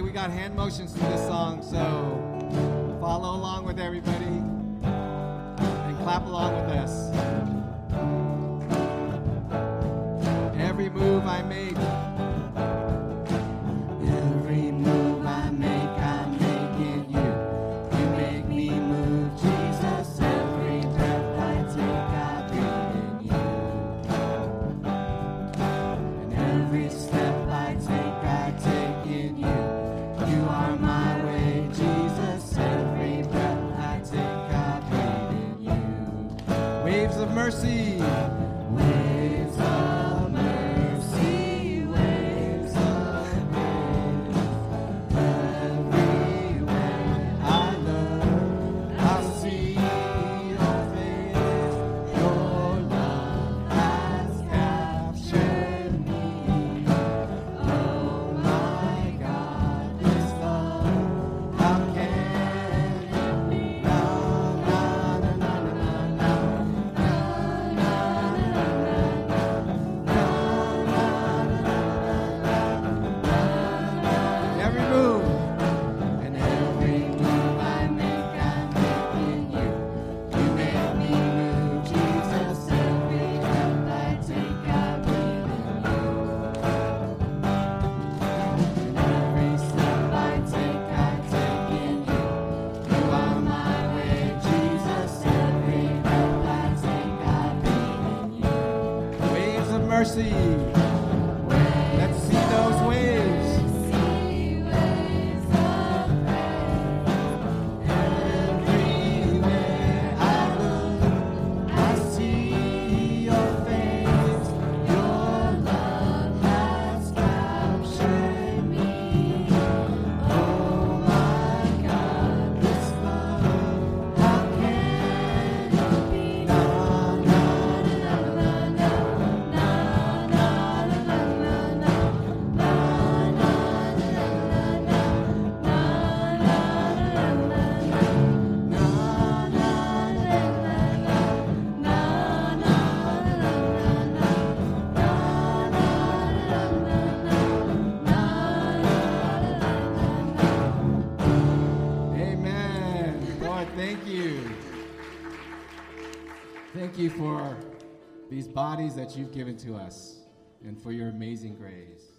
We got hand motions to this song, so follow along with everybody and clap along with us. Every move I made. for these bodies that you've given to us and for your amazing grace.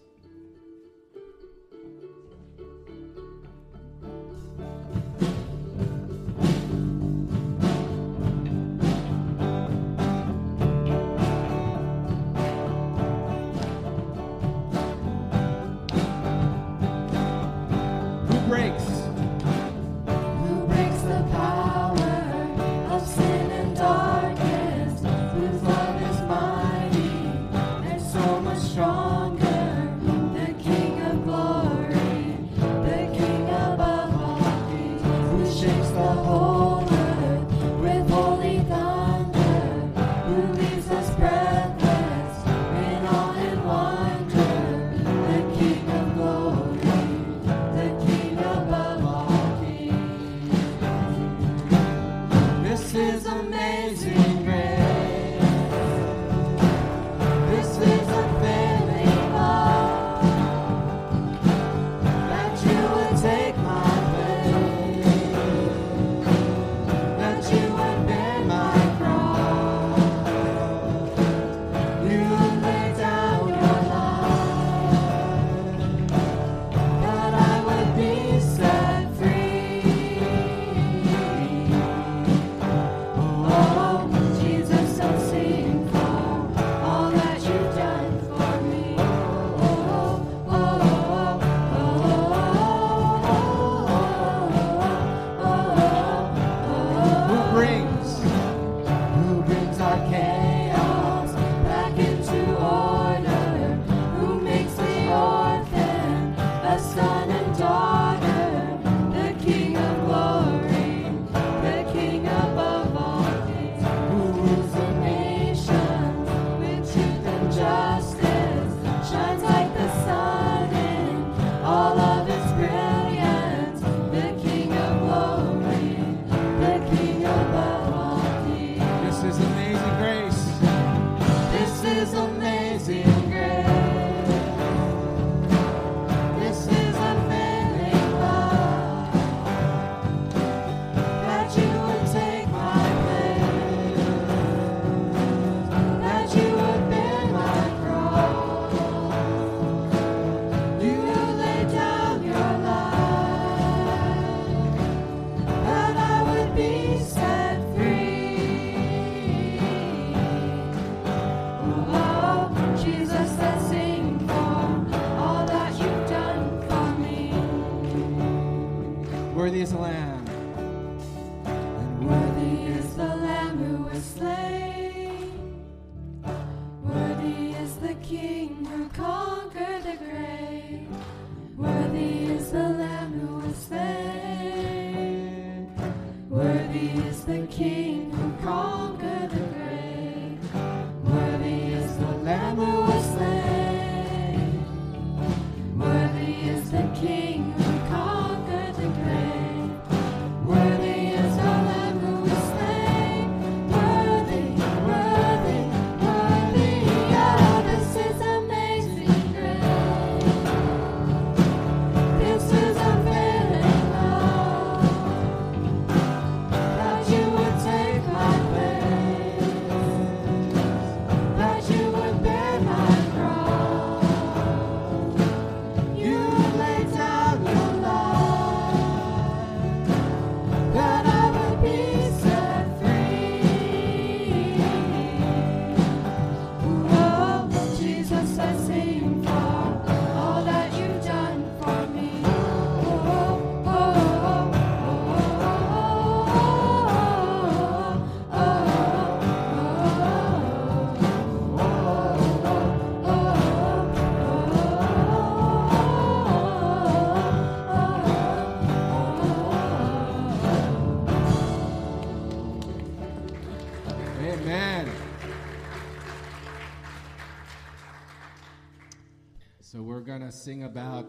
sing about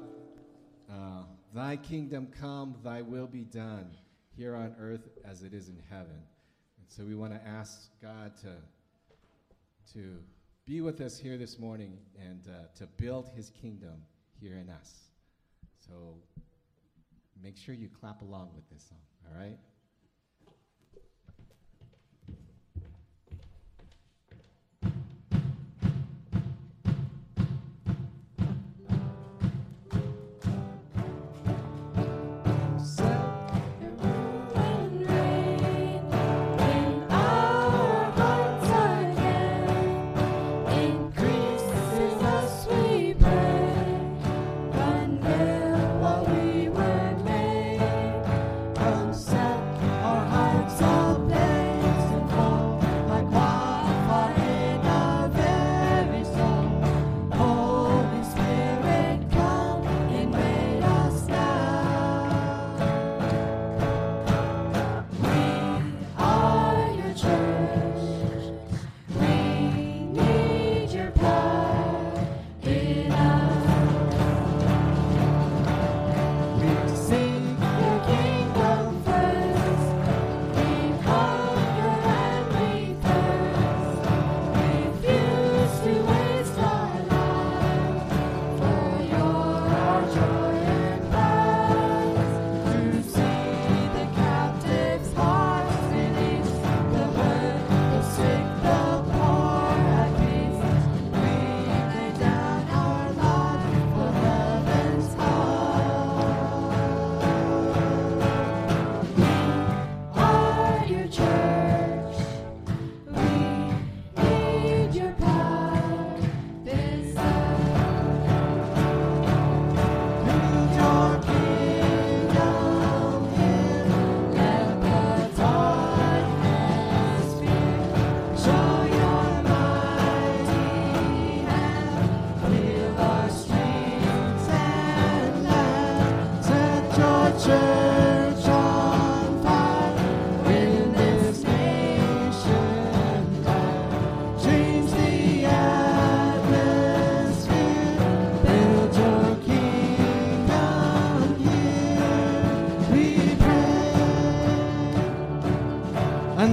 uh, Thy kingdom come, Thy will be done here on earth as it is in heaven. And so we want to ask God to, to be with us here this morning and uh, to build His kingdom here in us. So make sure you clap along with this song, all right?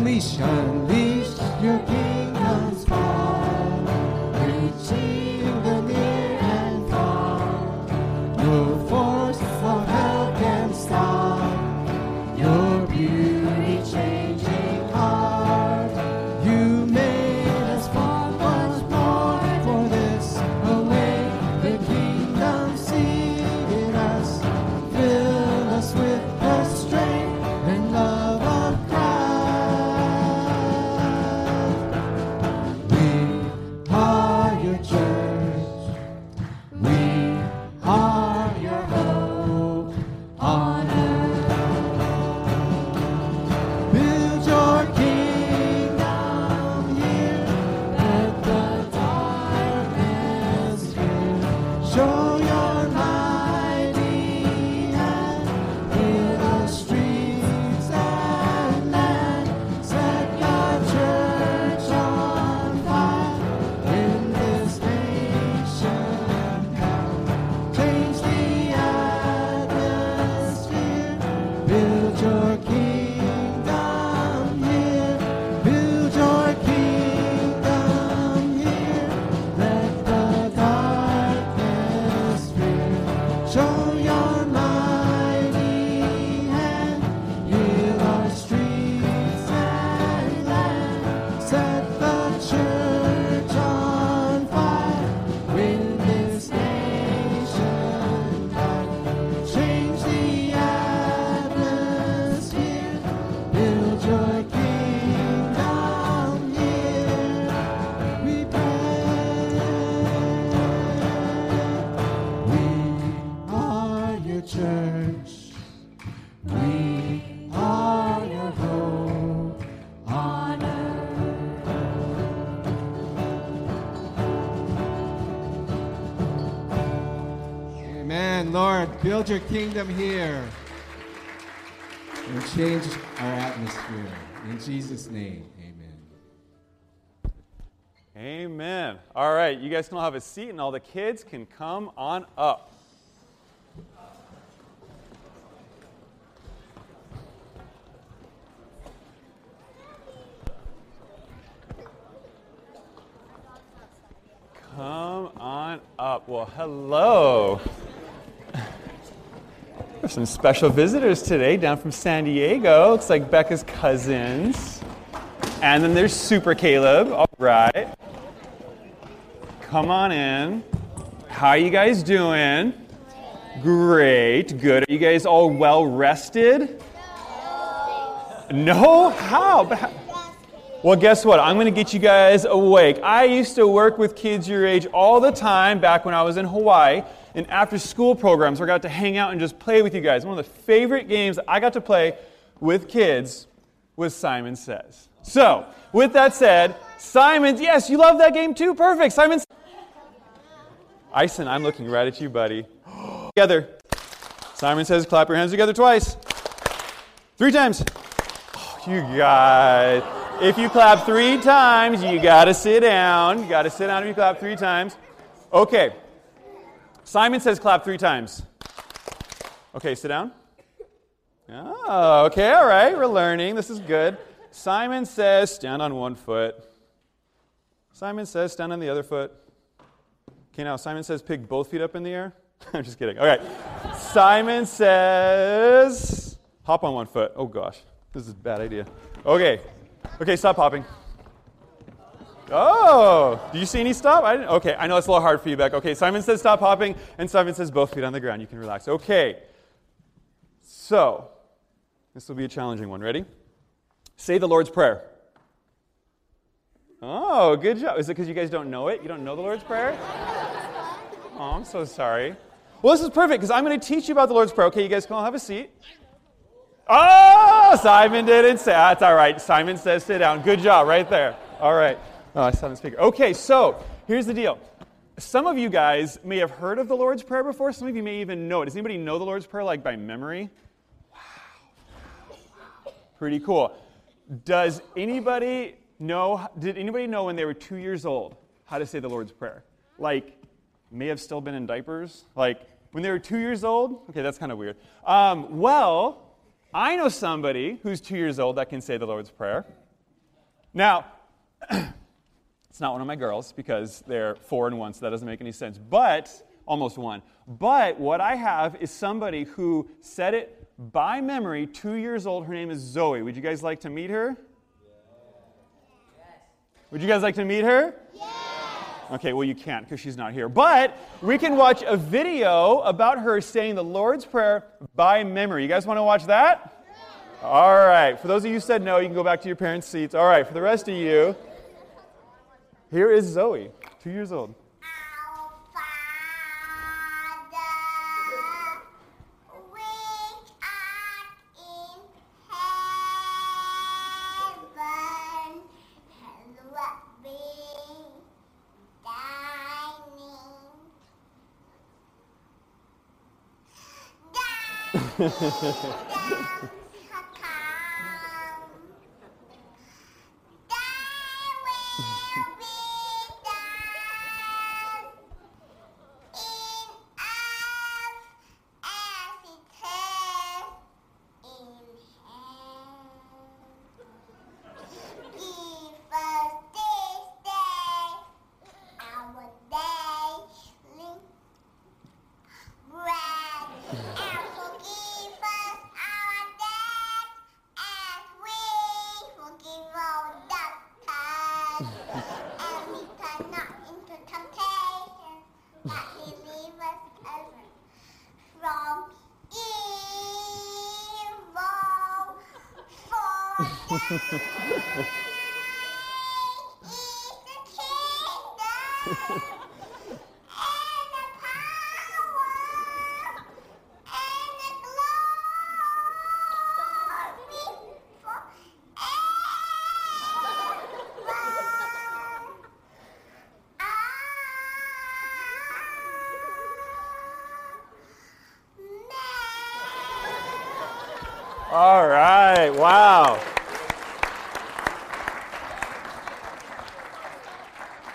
unleash. Build your kingdom here and change our atmosphere. In Jesus' name, amen. Amen. All right, you guys can all have a seat, and all the kids can come on up. Come on up. Well, hello. There's some special visitors today down from San Diego. Looks like Becca's cousins. And then there's Super Caleb. All right. Come on in. How you guys doing? Great. Good. Are you guys all well rested? No? How? But how? Well, guess what? I'm going to get you guys awake. I used to work with kids your age all the time back when I was in Hawaii in after school programs where I got to hang out and just play with you guys. One of the favorite games I got to play with kids was Simon Says. So, with that said, Simon's, yes, you love that game too. Perfect. Simon's. Ison, I'm looking right at you, buddy. together. Simon says, clap your hands together twice. Three times. Oh, you guys. If you clap three times, you got to sit down. You got to sit down if you clap three times. Okay. Simon says clap three times. Okay, sit down. Oh, okay, all right. We're learning. This is good. Simon says stand on one foot. Simon says stand on the other foot. Okay, now Simon says pick both feet up in the air. I'm just kidding. Okay. Simon says hop on one foot. Oh gosh, this is a bad idea. Okay. Okay, stop hopping. Oh, do you see any stop? I okay, I know it's a little hard feedback. Okay, Simon says stop hopping, and Simon says both feet on the ground. You can relax. Okay. So, this will be a challenging one. Ready? Say the Lord's Prayer. Oh, good job. Is it because you guys don't know it? You don't know the Lord's Prayer? Oh, I'm so sorry. Well, this is perfect because I'm going to teach you about the Lord's Prayer. Okay, you guys can all have a seat. Oh, Simon didn't say. That's all right. Simon says sit down. Good job, right there. All right. Oh, I saw speaker. Okay, so here's the deal. Some of you guys may have heard of the Lord's Prayer before. Some of you may even know it. Does anybody know the Lord's Prayer like by memory? Wow. Pretty cool. Does anybody know, did anybody know when they were two years old how to say the Lord's Prayer? Like, may have still been in diapers? Like, when they were two years old? Okay, that's kind of weird. Um, well, I know somebody who's two years old that can say the Lord's Prayer. Now, not one of my girls because they're four and one, so that doesn't make any sense. But, almost one. But what I have is somebody who said it by memory, two years old. Her name is Zoe. Would you guys like to meet her? Yes. Would you guys like to meet her? Yes. Okay, well, you can't because she's not here. But we can watch a video about her saying the Lord's Prayer by memory. You guys want to watch that? All right. For those of you who said no, you can go back to your parents' seats. All right. For the rest of you, here is Zoe, two years old. Our Father, which art in heaven, hallowed be thy name. Thy kingdom come. Thy will be done in earth as it is in heaven. Give us this day our daily bread, and forgive us our debts as we forgive our debtors. And lead us not into temptation, but deliver us from evil. For thine is the kingdom and the power and the glory forever. All right. Wow.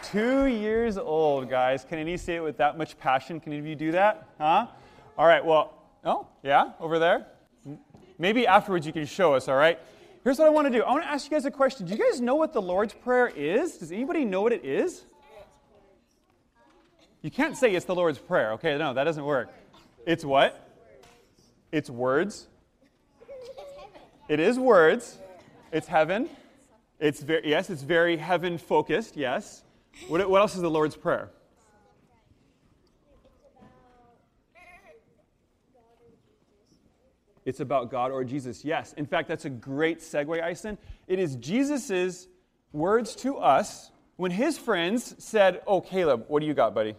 Two years old, guys. Can any say it with that much passion? Can any of you do that? Huh? All right. Well, oh, yeah, over there. Maybe afterwards you can show us, all right? Here's what I want to do. I want to ask you guys a question. Do you guys know what the Lord's Prayer is? Does anybody know what it is? You can't say it's the Lord's Prayer. Okay, no, that doesn't work. It's what? It's words. It is words. It's heaven. It's very yes, it's very heaven focused. Yes. What, what else is the Lord's Prayer? It's about God or Jesus. Yes. In fact, that's a great segue, Ison. It is Jesus' words to us when his friends said, Oh, Caleb, what do you got, buddy?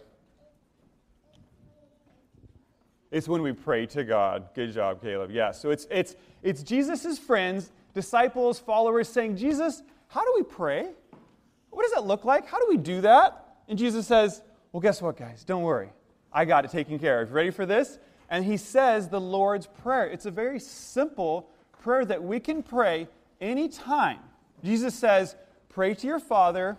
It's when we pray to God. Good job, Caleb. Yes. So it's, it's, it's Jesus' friends, disciples, followers saying, Jesus, how do we pray? What does that look like? How do we do that? And Jesus says, Well, guess what, guys? Don't worry. I got it taken care of. Ready for this? And he says the Lord's Prayer. It's a very simple prayer that we can pray anytime. Jesus says, Pray to your Father.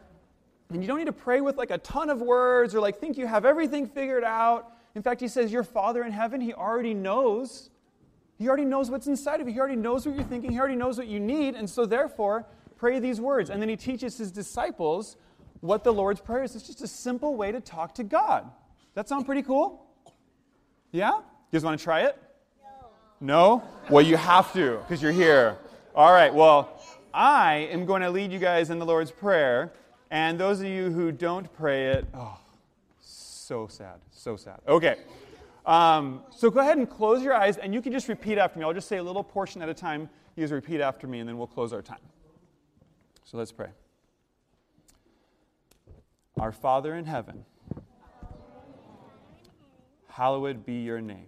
And you don't need to pray with like a ton of words or like think you have everything figured out. In fact, he says, Your Father in heaven, he already knows. He already knows what's inside of you. He already knows what you're thinking. He already knows what you need. And so, therefore, pray these words. And then he teaches his disciples what the Lord's Prayer is. It's just a simple way to talk to God. That sound pretty cool? Yeah? You guys want to try it? No. No? Well, you have to because you're here. All right. Well, I am going to lead you guys in the Lord's Prayer. And those of you who don't pray it, oh, so sad. So sad. Okay. Um, so go ahead and close your eyes, and you can just repeat after me. I'll just say a little portion at a time. You guys repeat after me, and then we'll close our time. So let's pray. Our Father in heaven, hallowed be your name.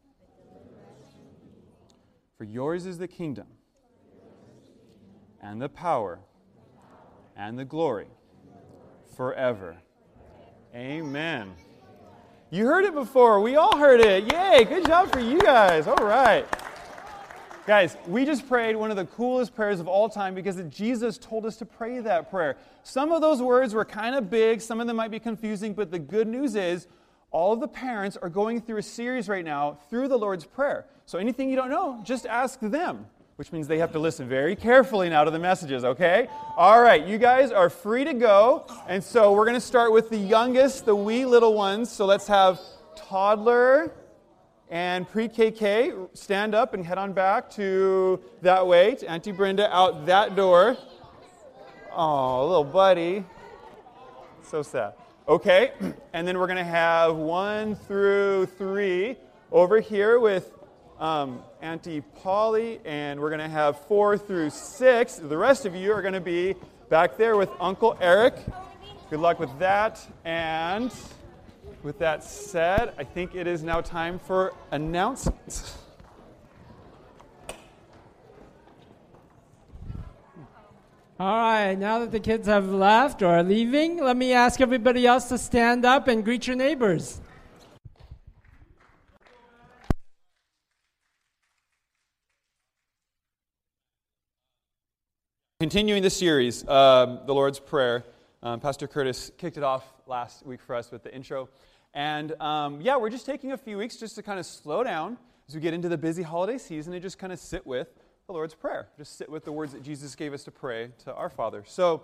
For yours is the kingdom, and the power, and the glory, forever. Amen. You heard it before. We all heard it. Yay. Good job for you guys. All right. Guys, we just prayed one of the coolest prayers of all time because Jesus told us to pray that prayer. Some of those words were kind of big, some of them might be confusing, but the good news is all of the parents are going through a series right now through the Lord's Prayer. So anything you don't know, just ask them, which means they have to listen very carefully now to the messages, okay? All right, you guys are free to go. And so we're going to start with the youngest, the wee little ones. So let's have toddler and pre KK, stand up and head on back to that way to Auntie Brenda out that door. Oh, little buddy. So sad. Okay, and then we're going to have one through three over here with um, Auntie Polly, and we're going to have four through six. The rest of you are going to be back there with Uncle Eric. Good luck with that. And with that said, I think it is now time for announcements. All right, now that the kids have left or are leaving, let me ask everybody else to stand up and greet your neighbors. Continuing the series, um, the Lord's Prayer, um, Pastor Curtis kicked it off last week for us with the intro. And um, yeah, we're just taking a few weeks just to kind of slow down as we get into the busy holiday season and just kind of sit with the Lord's Prayer. Just sit with the words that Jesus gave us to pray to our Father. So,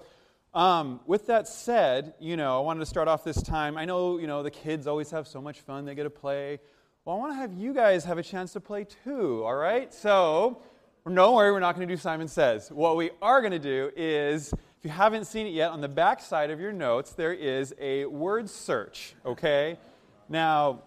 um, with that said, you know, I wanted to start off this time. I know, you know, the kids always have so much fun, they get to play. Well, I want to have you guys have a chance to play too, all right? So, don't worry, we're not going to do Simon Says. What we are going to do is, if you haven't seen it yet, on the back side of your notes, there is a word search, okay? Now,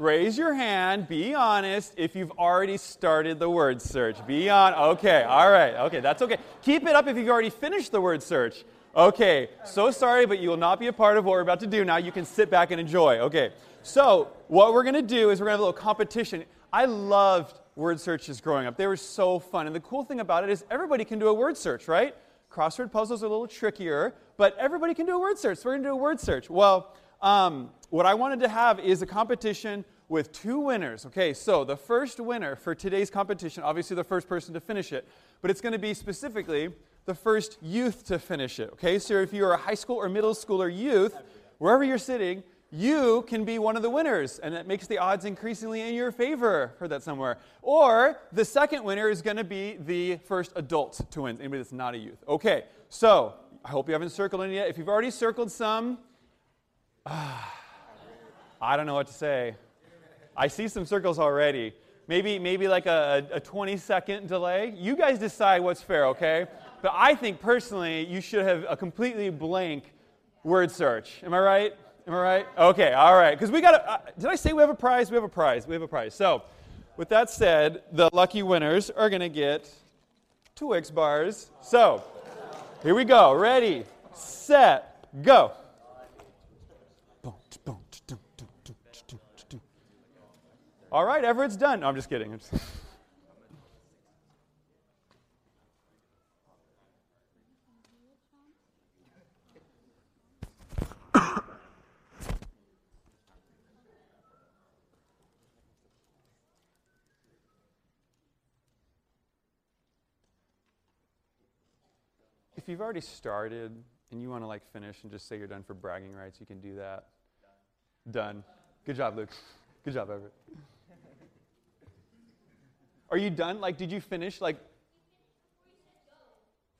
Raise your hand. Be honest if you've already started the word search. Be on. Okay, all right. Okay, that's okay. Keep it up if you've already finished the word search. Okay, so sorry, but you will not be a part of what we're about to do now. You can sit back and enjoy. Okay, so what we're going to do is we're going to have a little competition. I loved word searches growing up, they were so fun. And the cool thing about it is everybody can do a word search, right? Crossword puzzles are a little trickier, but everybody can do a word search. So we're going to do a word search. Well, um, what I wanted to have is a competition with two winners. Okay, so the first winner for today's competition, obviously the first person to finish it, but it's going to be specifically the first youth to finish it. Okay, so if you're a high school or middle schooler youth, wherever you're sitting, you can be one of the winners, and it makes the odds increasingly in your favor. Heard that somewhere. Or the second winner is going to be the first adult to win. Anybody that's not a youth. Okay, so I hope you haven't circled any yet. If you've already circled some, I don't know what to say. I see some circles already. Maybe, maybe like a, a 20 second delay. You guys decide what's fair, okay? But I think personally, you should have a completely blank word search. Am I right? Am I right? Okay, all right. Because we got to. Uh, did I say we have a prize? We have a prize. We have a prize. So, with that said, the lucky winners are going to get two Twix bars. So, here we go. Ready, set, go. All right, Everett's done. No, I'm just kidding. I'm just- if you've already started and you want to like finish and just say you're done for bragging rights, you can do that. Done. Good job, Luke. Good job, Everett. Are you done? Like, did you finish? Like,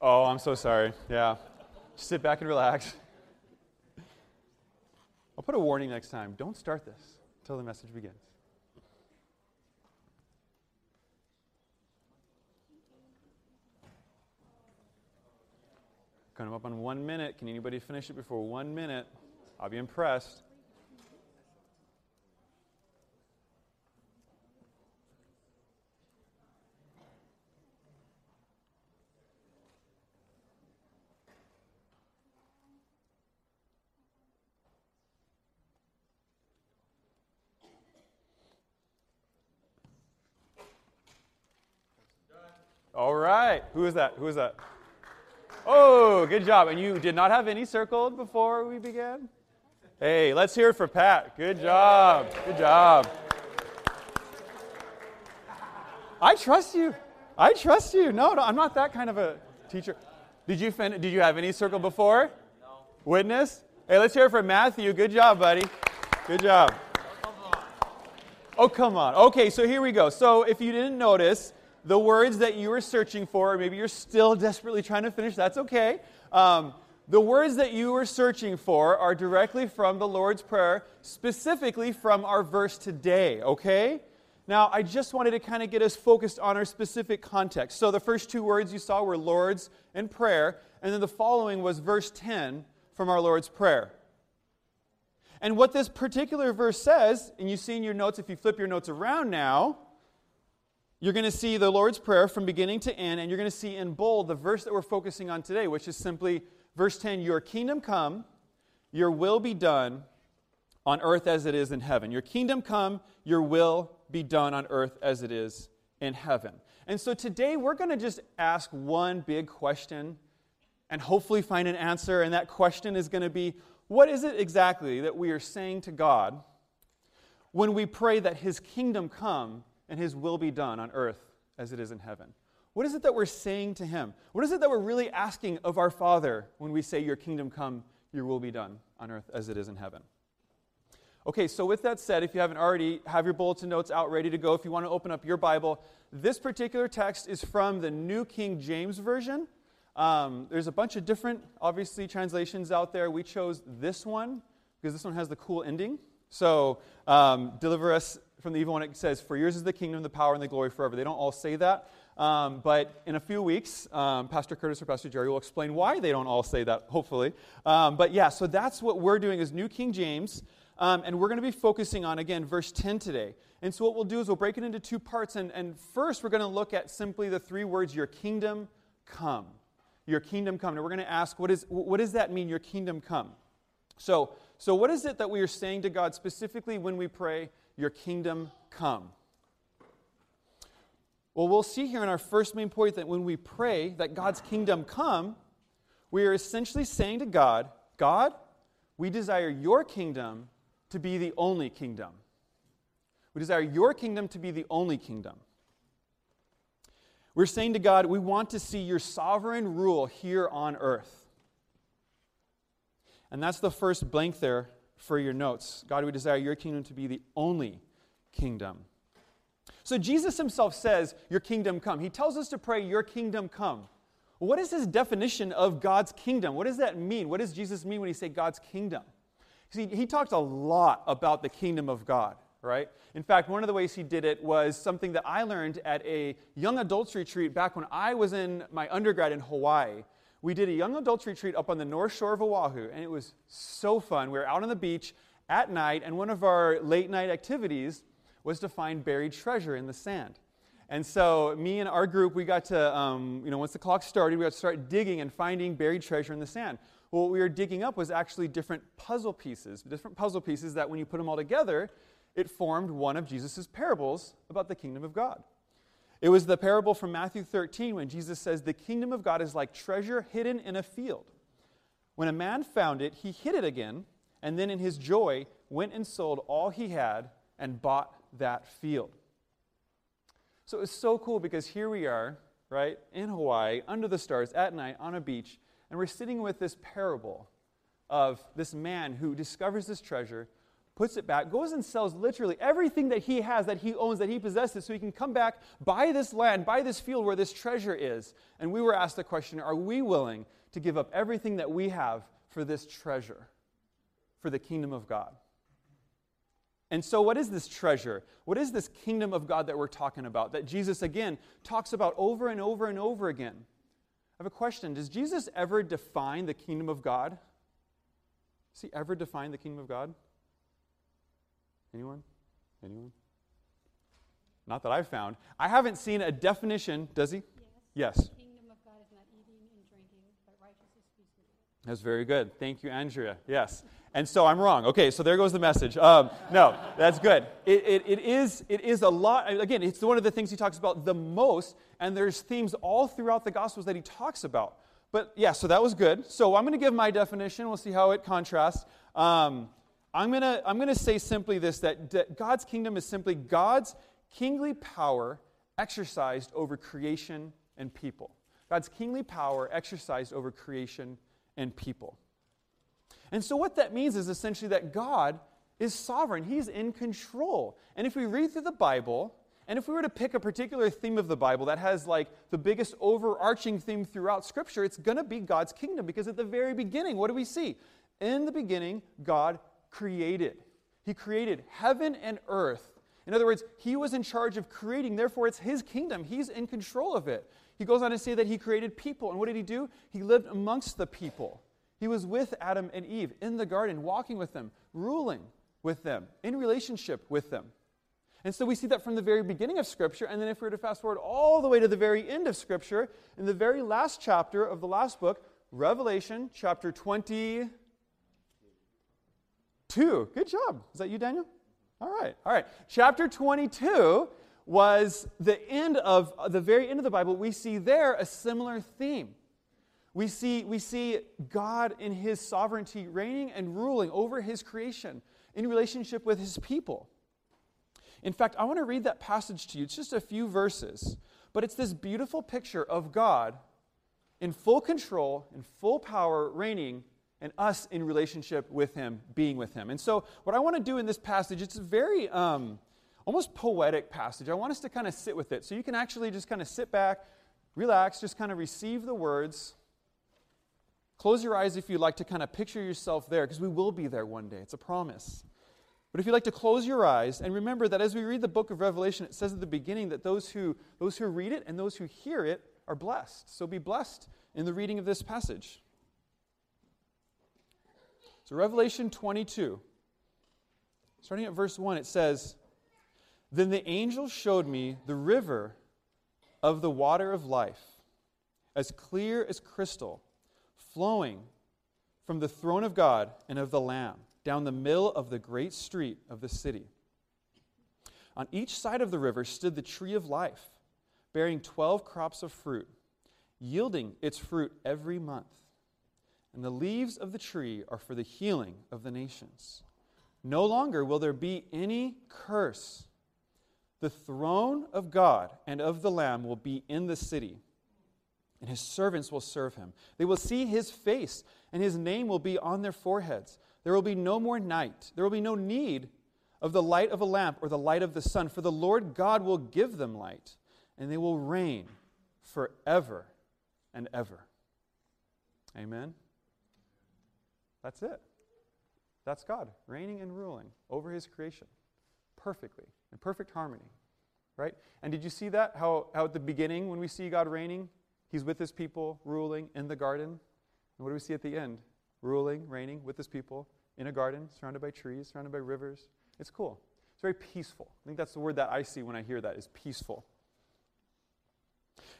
oh, I'm so sorry. Yeah. Sit back and relax. I'll put a warning next time. Don't start this until the message begins. Coming up on one minute. Can anybody finish it before one minute? I'll be impressed. All right. Who is that? Who is that? Oh, good job. And you did not have any circled before we began? Hey, let's hear it for Pat. Good job. Good job. I trust you. I trust you. No, no, I'm not that kind of a teacher. Did you fin- did you have any circle before? No. Witness? Hey, let's hear it for Matthew. Good job, buddy. Good job. Oh, come on. Okay, so here we go. So if you didn't notice, the words that you were searching for, or maybe you're still desperately trying to finish, that's okay. Um, the words that you were searching for are directly from the Lord's Prayer, specifically from our verse today, okay? Now, I just wanted to kind of get us focused on our specific context. So, the first two words you saw were Lord's and prayer, and then the following was verse 10 from our Lord's Prayer. And what this particular verse says, and you see in your notes, if you flip your notes around now, you're going to see the Lord's Prayer from beginning to end, and you're going to see in bold the verse that we're focusing on today, which is simply verse 10 Your kingdom come, your will be done on earth as it is in heaven. Your kingdom come, your will be done on earth as it is in heaven. And so today we're going to just ask one big question and hopefully find an answer. And that question is going to be what is it exactly that we are saying to God when we pray that His kingdom come and His will be done on earth as it is in heaven? What is it that we're saying to Him? What is it that we're really asking of our Father when we say, Your kingdom come, your will be done on earth as it is in heaven? Okay, so with that said, if you haven't already, have your bulletin notes out ready to go. If you want to open up your Bible, this particular text is from the New King James Version. Um, there's a bunch of different, obviously, translations out there. We chose this one because this one has the cool ending. So, um, deliver us from the evil one. It says, For yours is the kingdom, the power, and the glory forever. They don't all say that. Um, but in a few weeks, um, Pastor Curtis or Pastor Jerry will explain why they don't all say that, hopefully. Um, but yeah, so that's what we're doing is New King James. Um, and we're going to be focusing on, again, verse 10 today. And so, what we'll do is we'll break it into two parts. And, and first, we're going to look at simply the three words, Your kingdom come. Your kingdom come. And we're going to ask, what, is, what does that mean, Your kingdom come? So, so, what is it that we are saying to God specifically when we pray, Your kingdom come? Well, we'll see here in our first main point that when we pray that God's kingdom come, we are essentially saying to God, God, we desire your kingdom to be the only kingdom. We desire your kingdom to be the only kingdom. We're saying to God, we want to see your sovereign rule here on earth. And that's the first blank there for your notes. God, we desire your kingdom to be the only kingdom. So Jesus himself says, Your kingdom come. He tells us to pray, Your kingdom come. What is his definition of God's kingdom? What does that mean? What does Jesus mean when he say God's kingdom? See, he talked a lot about the kingdom of God, right? In fact, one of the ways he did it was something that I learned at a young adults retreat back when I was in my undergrad in Hawaii. We did a young adults retreat up on the north shore of Oahu, and it was so fun. We were out on the beach at night, and one of our late night activities was to find buried treasure in the sand. And so, me and our group, we got to, um, you know, once the clock started, we got to start digging and finding buried treasure in the sand. Well, what we were digging up was actually different puzzle pieces, different puzzle pieces that when you put them all together, it formed one of Jesus' parables about the kingdom of God. It was the parable from Matthew 13 when Jesus says, The kingdom of God is like treasure hidden in a field. When a man found it, he hid it again, and then in his joy went and sold all he had and bought that field. So it was so cool because here we are, right, in Hawaii, under the stars, at night, on a beach, and we're sitting with this parable of this man who discovers this treasure, puts it back, goes and sells literally everything that he has, that he owns, that he possesses, so he can come back, buy this land, buy this field where this treasure is. And we were asked the question are we willing to give up everything that we have for this treasure, for the kingdom of God? And so, what is this treasure? What is this kingdom of God that we're talking about, that Jesus, again, talks about over and over and over again? I have a question. Does Jesus ever define the kingdom of God? Does he ever define the kingdom of God? Anyone? Anyone? Not that I've found. I haven't seen a definition. Does he? Yes. Yes. The kingdom of God is not eating and drinking, but righteousness, peace, and joy. That's very good. Thank you, Andrea. Yes. And so I'm wrong. Okay, so there goes the message. Um, no, that's good. It, it, it, is, it is a lot. Again, it's one of the things he talks about the most, and there's themes all throughout the Gospels that he talks about. But yeah, so that was good. So I'm going to give my definition. We'll see how it contrasts. Um, I'm going to I'm going to say simply this that, that God's kingdom is simply God's kingly power exercised over creation and people. God's kingly power exercised over creation and people. And so, what that means is essentially that God is sovereign, He's in control. And if we read through the Bible, and if we were to pick a particular theme of the Bible that has like the biggest overarching theme throughout Scripture, it's going to be God's kingdom because at the very beginning, what do we see? In the beginning, God created. He created heaven and earth. In other words, He was in charge of creating, therefore, it's His kingdom. He's in control of it. He goes on to say that He created people. And what did He do? He lived amongst the people. He was with Adam and Eve in the garden, walking with them, ruling with them, in relationship with them. And so we see that from the very beginning of Scripture. And then if we were to fast forward all the way to the very end of Scripture, in the very last chapter of the last book, Revelation chapter 22. Good job. Is that you, Daniel? All right. All right. Chapter 22 was the end of uh, the very end of the Bible. We see there a similar theme. We see, we see God in his sovereignty reigning and ruling over his creation in relationship with his people. In fact, I want to read that passage to you. It's just a few verses, but it's this beautiful picture of God in full control, in full power, reigning, and us in relationship with him, being with him. And so, what I want to do in this passage, it's a very um, almost poetic passage. I want us to kind of sit with it. So, you can actually just kind of sit back, relax, just kind of receive the words. Close your eyes if you'd like to kind of picture yourself there, because we will be there one day. It's a promise. But if you'd like to close your eyes, and remember that as we read the book of Revelation, it says at the beginning that those who, those who read it and those who hear it are blessed. So be blessed in the reading of this passage. So, Revelation 22. Starting at verse 1, it says, Then the angel showed me the river of the water of life, as clear as crystal, flowing from the throne of God and of the Lamb, down the middle of the great street of the city. On each side of the river stood the tree of life, bearing twelve crops of fruit, yielding its fruit every month. And the leaves of the tree are for the healing of the nations. No longer will there be any curse. The throne of God and of the Lamb will be in the city, and his servants will serve him. They will see his face, and his name will be on their foreheads. There will be no more night. There will be no need of the light of a lamp or the light of the sun, for the Lord God will give them light, and they will reign forever and ever. Amen. That's it. That's God, reigning and ruling over his creation perfectly, in perfect harmony. Right? And did you see that? How, how at the beginning, when we see God reigning, he's with his people, ruling in the garden. And what do we see at the end? Ruling, reigning with his people in a garden, surrounded by trees, surrounded by rivers. It's cool. It's very peaceful. I think that's the word that I see when I hear that is peaceful.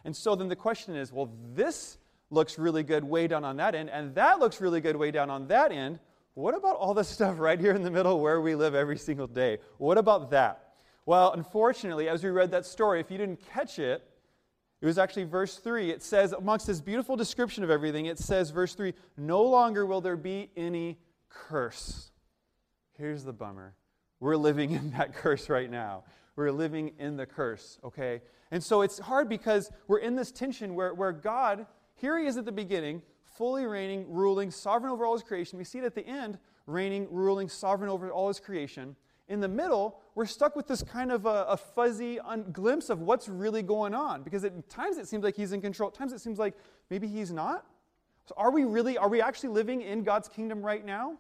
And so then the question is well, this looks really good way down on that end, and that looks really good way down on that end. What about all this stuff right here in the middle where we live every single day? What about that? Well, unfortunately, as we read that story, if you didn't catch it, it was actually verse 3. It says, amongst this beautiful description of everything, it says, verse 3, no longer will there be any curse. Here's the bummer. We're living in that curse right now. We're living in the curse, okay? And so it's hard because we're in this tension where, where God, here He is at the beginning, fully reigning, ruling, sovereign over all His creation. We see it at the end, reigning, ruling, sovereign over all His creation. In the middle, we're stuck with this kind of a, a fuzzy un- glimpse of what's really going on because at times it seems like He's in control, at times it seems like maybe He's not. So are we really, are we actually living in God's kingdom right now?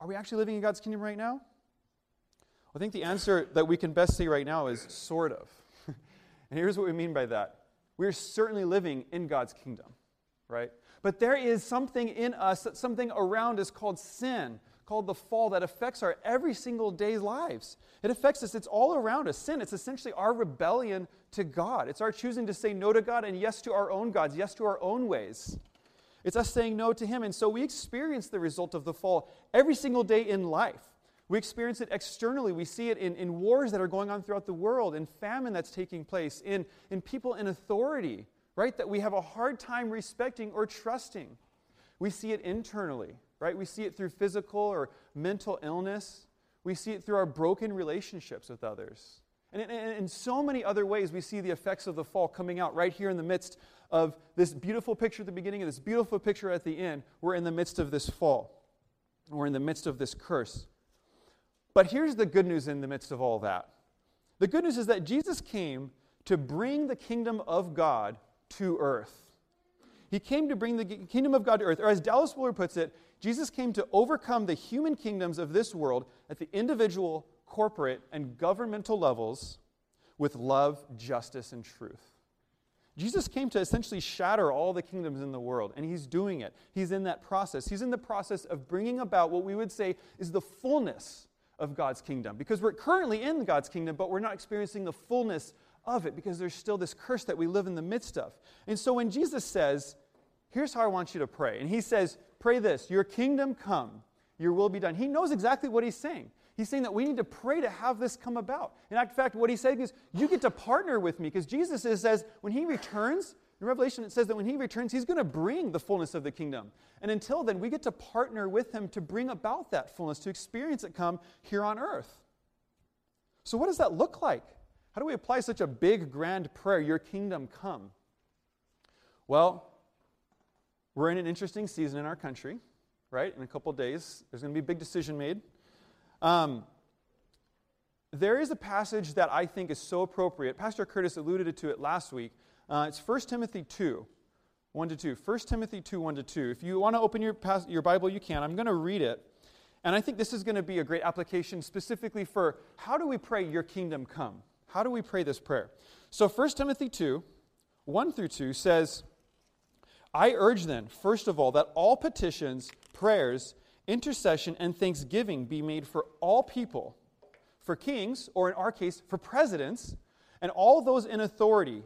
Are we actually living in God's kingdom right now? I think the answer that we can best see right now is sort of. and here's what we mean by that we're certainly living in God's kingdom, right? But there is something in us, something around us called sin, called the fall, that affects our every single day's lives. It affects us, it's all around us. Sin, it's essentially our rebellion to God. It's our choosing to say no to God and yes to our own gods, yes to our own ways. It's us saying no to Him. And so we experience the result of the fall every single day in life. We experience it externally. We see it in, in wars that are going on throughout the world, in famine that's taking place, in, in people in authority, right? That we have a hard time respecting or trusting. We see it internally, right? We see it through physical or mental illness. We see it through our broken relationships with others. And in, in, in so many other ways, we see the effects of the fall coming out right here in the midst of this beautiful picture at the beginning and this beautiful picture at the end. We're in the midst of this fall, we're in the midst of this curse. But here's the good news in the midst of all that the good news is that Jesus came to bring the kingdom of God to earth. He came to bring the kingdom of God to earth. Or as Dallas Willard puts it, Jesus came to overcome the human kingdoms of this world at the individual, corporate, and governmental levels with love, justice, and truth. Jesus came to essentially shatter all the kingdoms in the world, and he's doing it. He's in that process. He's in the process of bringing about what we would say is the fullness of God's kingdom. Because we're currently in God's kingdom, but we're not experiencing the fullness of it because there's still this curse that we live in the midst of. And so when Jesus says, Here's how I want you to pray, and he says, Pray this, your kingdom come, your will be done. He knows exactly what he's saying. He's saying that we need to pray to have this come about. In fact, what he's saying is, You get to partner with me because Jesus says, when he returns, in Revelation, it says that when he returns, he's going to bring the fullness of the kingdom. And until then, we get to partner with him to bring about that fullness, to experience it come here on earth. So, what does that look like? How do we apply such a big, grand prayer, Your kingdom come? Well, we're in an interesting season in our country, right? In a couple days, there's going to be a big decision made. Um, there is a passage that I think is so appropriate. Pastor Curtis alluded to it last week. Uh, it's 1 Timothy 2, 1 to 2. 1 Timothy 2, 1 to 2. If you want to open your, your Bible, you can. I'm going to read it. And I think this is going to be a great application specifically for how do we pray, Your kingdom come? How do we pray this prayer? So 1 Timothy 2, 1 through 2 says, I urge then, first of all, that all petitions, prayers, intercession and thanksgiving be made for all people, for kings, or in our case, for presidents, and all those in authority,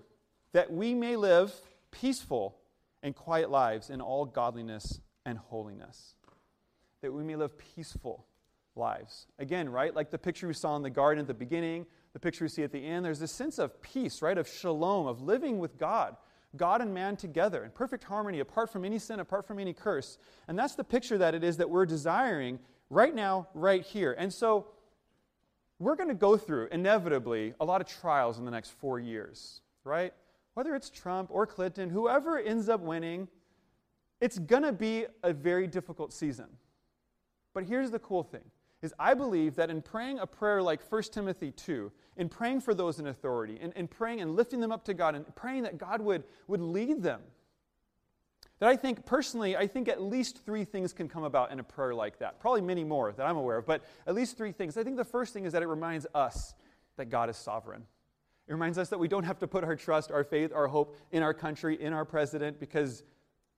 that we may live peaceful and quiet lives in all godliness and holiness. That we may live peaceful lives. Again, right? Like the picture we saw in the garden at the beginning, the picture we see at the end, there's this sense of peace, right? Of shalom, of living with God. God and man together in perfect harmony, apart from any sin, apart from any curse. And that's the picture that it is that we're desiring right now, right here. And so we're going to go through, inevitably, a lot of trials in the next four years, right? Whether it's Trump or Clinton, whoever ends up winning, it's going to be a very difficult season. But here's the cool thing is I believe that in praying a prayer like 1 Timothy 2, in praying for those in authority, in, in praying and lifting them up to God, and praying that God would, would lead them, that I think, personally, I think at least three things can come about in a prayer like that. Probably many more that I'm aware of, but at least three things. I think the first thing is that it reminds us that God is sovereign. It reminds us that we don't have to put our trust, our faith, our hope in our country, in our president, because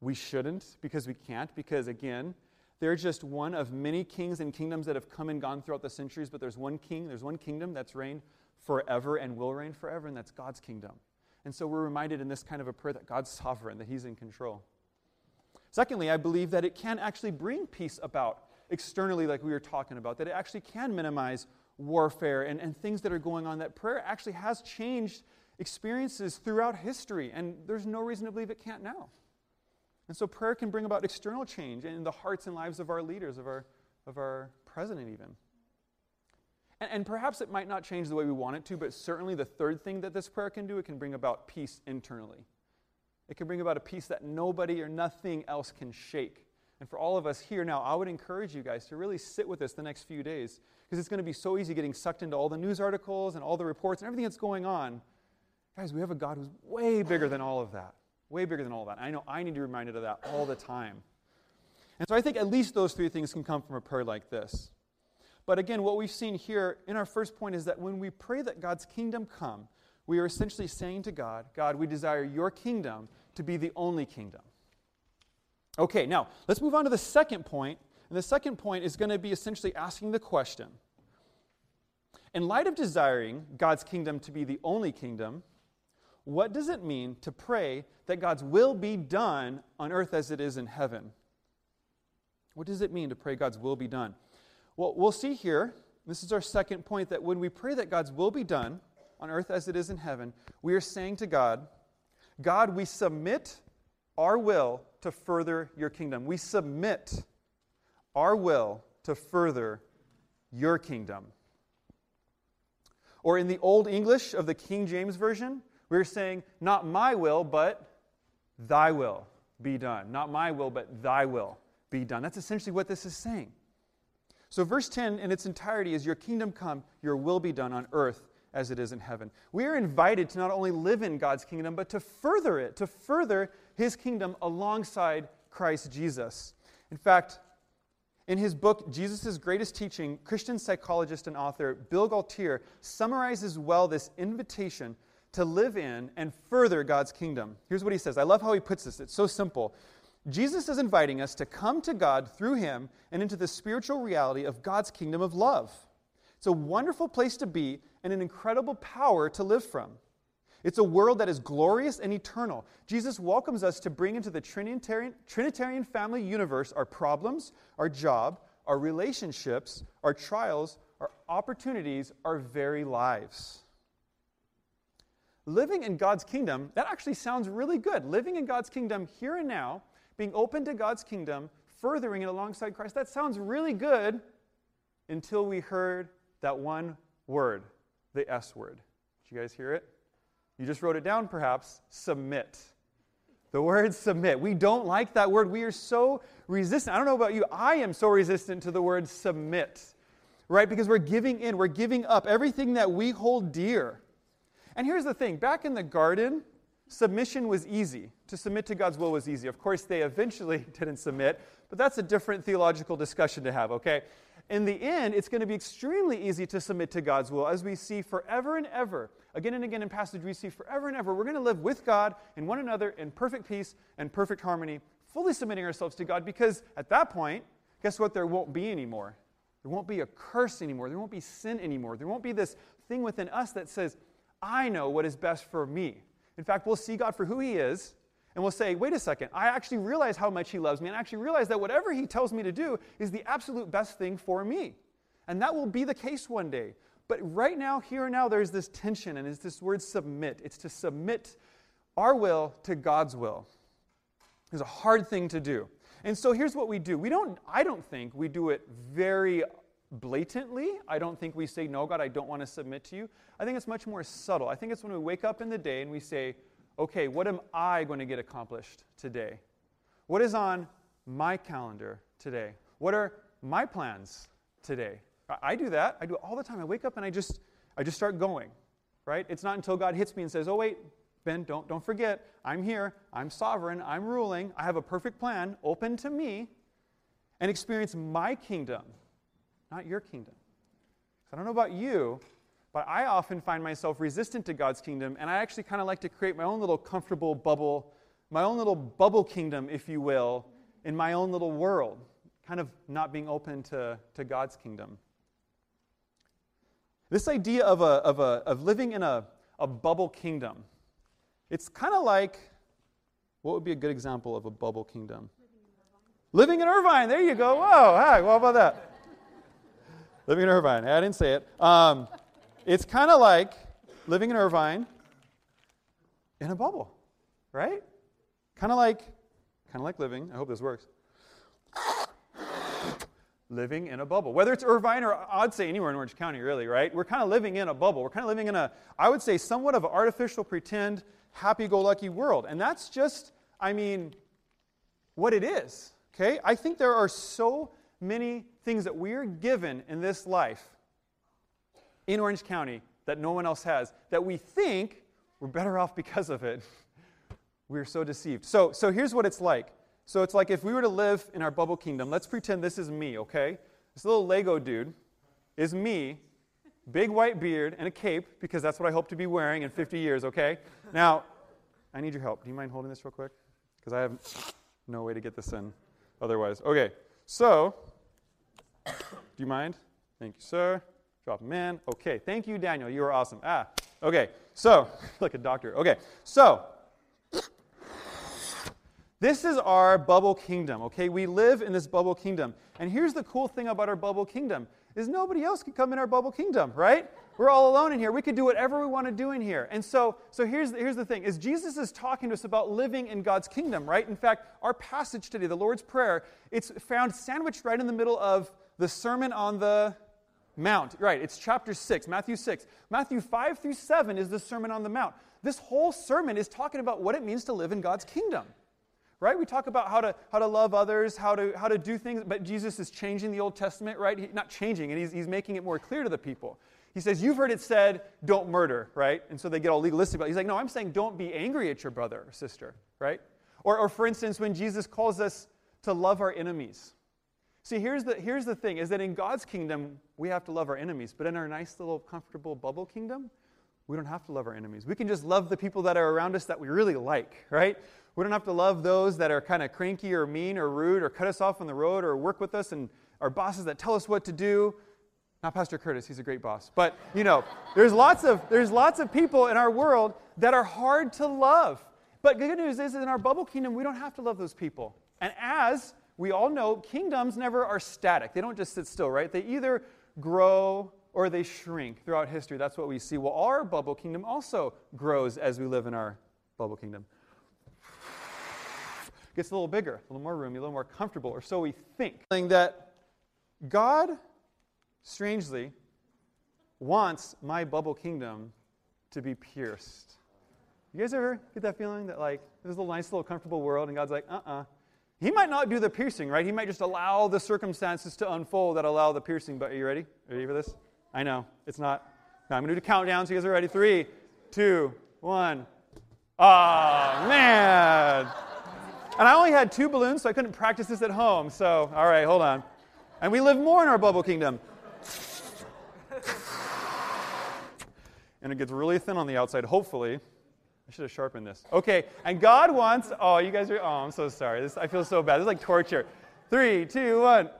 we shouldn't, because we can't, because again, they're just one of many kings and kingdoms that have come and gone throughout the centuries, but there's one king, there's one kingdom that's reigned forever and will reign forever, and that's God's kingdom. And so we're reminded in this kind of a prayer that God's sovereign, that He's in control. Secondly, I believe that it can actually bring peace about externally, like we were talking about, that it actually can minimize warfare and, and things that are going on, that prayer actually has changed experiences throughout history, and there's no reason to believe it can't now. And so prayer can bring about external change in the hearts and lives of our leaders, of our, of our president, even. And, and perhaps it might not change the way we want it to, but certainly the third thing that this prayer can do, it can bring about peace internally. It can bring about a peace that nobody or nothing else can shake. And for all of us here now, I would encourage you guys to really sit with us the next few days because it's going to be so easy getting sucked into all the news articles and all the reports and everything that's going on. Guys, we have a God who's way bigger than all of that. Way bigger than all of that. I know I need to be reminded of that all the time. And so I think at least those three things can come from a prayer like this. But again, what we've seen here in our first point is that when we pray that God's kingdom come, we are essentially saying to God, God, we desire your kingdom to be the only kingdom. Okay, now let's move on to the second point. And the second point is going to be essentially asking the question In light of desiring God's kingdom to be the only kingdom, what does it mean to pray that God's will be done on earth as it is in heaven? What does it mean to pray God's will be done? Well, we'll see here, this is our second point, that when we pray that God's will be done on earth as it is in heaven, we are saying to God, God, we submit our will to further your kingdom. We submit our will to further your kingdom. Or in the Old English of the King James Version, we're saying, not my will, but thy will be done. Not my will, but thy will be done. That's essentially what this is saying. So, verse 10 in its entirety is Your kingdom come, your will be done on earth as it is in heaven. We are invited to not only live in God's kingdom, but to further it, to further his kingdom alongside Christ Jesus. In fact, in his book, Jesus' Greatest Teaching, Christian psychologist and author Bill Gaultiere summarizes well this invitation to live in and further God's kingdom. Here's what he says. I love how he puts this. It's so simple. Jesus is inviting us to come to God through him and into the spiritual reality of God's kingdom of love. It's a wonderful place to be and an incredible power to live from. It's a world that is glorious and eternal. Jesus welcomes us to bring into the Trinitarian, Trinitarian family universe our problems, our job, our relationships, our trials, our opportunities, our very lives living in God's kingdom, that actually sounds really good. Living in God's kingdom here and now, being open to God's kingdom, furthering it alongside Christ, that sounds really good until we heard that one word, the S word. Did you guys hear it? You just wrote it down, perhaps. Submit. The word submit. We don't like that word. We are so resistant. I don't know about you. I am so resistant to the word submit, right? Because we're giving in, we're giving up everything that we hold dear. And here's the thing back in the garden, submission was easy. To submit to God's will was easy. Of course, they eventually didn't submit, but that's a different theological discussion to have, okay? In the end, it's going to be extremely easy to submit to God's will, as we see forever and ever. Again and again in passage, we see forever and ever. We're going to live with God and one another in perfect peace and perfect harmony, fully submitting ourselves to God, because at that point, guess what? There won't be anymore. There won't be a curse anymore. There won't be sin anymore. There won't be this thing within us that says, I know what is best for me. In fact, we'll see God for who He is, and we'll say, wait a second, I actually realize how much He loves me, and I actually realize that whatever He tells me to do is the absolute best thing for me. And that will be the case one day. But right now, here and now, there's this tension, and it's this word submit. It's to submit our will to God's will. It's a hard thing to do. And so here's what we do. We don't, I don't think we do it very blatantly. I don't think we say, No, God, I don't want to submit to you. I think it's much more subtle. I think it's when we wake up in the day and we say, Okay, what am I going to get accomplished today? What is on my calendar today? What are my plans today? I do that. I do it all the time. I wake up and I just, I just start going, right? It's not until God hits me and says, Oh, wait, Ben, don't, don't forget, I'm here, I'm sovereign, I'm ruling, I have a perfect plan open to me, and experience my kingdom, not your kingdom. I don't know about you, but I often find myself resistant to God's kingdom, and I actually kind of like to create my own little comfortable bubble, my own little bubble kingdom, if you will, in my own little world, kind of not being open to, to God's kingdom. This idea of, a, of, a, of living in a, a bubble kingdom, it's kind of like what would be a good example of a bubble kingdom? Living in Irvine. There you go. Whoa, hi, what about that? living in Irvine. I didn't say it. Um, it's kind of like living in Irvine in a bubble, right? Kind of like, kind of like living. I hope this works. Living in a bubble. Whether it's Irvine or I'd say anywhere in Orange County, really, right? We're kind of living in a bubble. We're kind of living in a, I would say, somewhat of an artificial pretend happy go lucky world. And that's just, I mean, what it is. Okay? I think there are so many things that we're given in this life in Orange County that no one else has that we think we're better off because of it. we're so deceived. So, so here's what it's like. So it's like if we were to live in our bubble kingdom, let's pretend this is me, okay? This little Lego dude is me big white beard, and a cape, because that's what I hope to be wearing in 50 years, okay? Now, I need your help. Do you mind holding this real quick? Because I have no way to get this in otherwise. Okay, so, do you mind? Thank you, sir. Drop him in. Okay, thank you, Daniel. You are awesome. Ah, okay, so, like a doctor. Okay, so, this is our bubble kingdom, okay? We live in this bubble kingdom. And here's the cool thing about our bubble kingdom is nobody else can come in our bubble kingdom, right? We're all alone in here. We could do whatever we want to do in here. And so, so here's, here's the thing is Jesus is talking to us about living in God's kingdom, right? In fact, our passage today, the Lord's Prayer, it's found sandwiched right in the middle of the Sermon on the Mount. Right, it's chapter 6, Matthew 6. Matthew 5 through 7 is the Sermon on the Mount. This whole sermon is talking about what it means to live in God's kingdom right? We talk about how to, how to love others, how to, how to do things, but Jesus is changing the Old Testament, right? He, not changing it, he's, he's making it more clear to the people. He says, You've heard it said, don't murder, right? And so they get all legalistic about it. He's like, No, I'm saying don't be angry at your brother or sister, right? Or, or for instance, when Jesus calls us to love our enemies. See, here's the, here's the thing is that in God's kingdom, we have to love our enemies, but in our nice little comfortable bubble kingdom, we don't have to love our enemies. We can just love the people that are around us that we really like, right? We don't have to love those that are kind of cranky or mean or rude or cut us off on the road or work with us and our bosses that tell us what to do. Not Pastor Curtis, he's a great boss. But, you know, there's lots of there's lots of people in our world that are hard to love. But the good news is in our bubble kingdom, we don't have to love those people. And as we all know, kingdoms never are static. They don't just sit still, right? They either grow or they shrink throughout history. That's what we see. Well, our bubble kingdom also grows as we live in our bubble kingdom gets a little bigger, a little more roomy, a little more comfortable, or so we think. That God, strangely, wants my bubble kingdom to be pierced. You guys ever get that feeling that, like, this is a nice little comfortable world, and God's like, uh uh-uh. uh He might not do the piercing, right? He might just allow the circumstances to unfold that allow the piercing. But are you ready? Are you ready for this? I know. It's not. Now I'm going to do a countdown so you guys are ready. Three, two, one. Oh, man. And I only had two balloons, so I couldn't practice this at home. So, all right, hold on. And we live more in our bubble kingdom. and it gets really thin on the outside, hopefully. I should have sharpened this. Okay, and God wants, oh, you guys are, oh, I'm so sorry. This, I feel so bad. This is like torture. Three, two, one.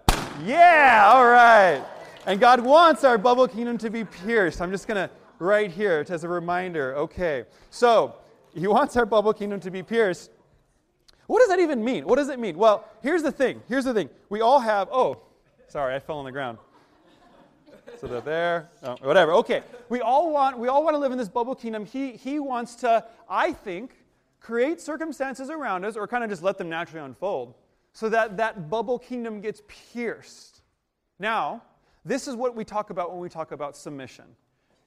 Yeah, all right. And God wants our bubble kingdom to be pierced. I'm just going to write here as a reminder. Okay. So, He wants our bubble kingdom to be pierced. What does that even mean? What does it mean? Well, here's the thing. Here's the thing. We all have, oh, sorry, I fell on the ground. So they're there, oh, whatever. Okay, we all want we all want to live in this bubble kingdom. He he wants to, I think, create circumstances around us, or kind of just let them naturally unfold, so that that bubble kingdom gets pierced. Now, this is what we talk about when we talk about submission.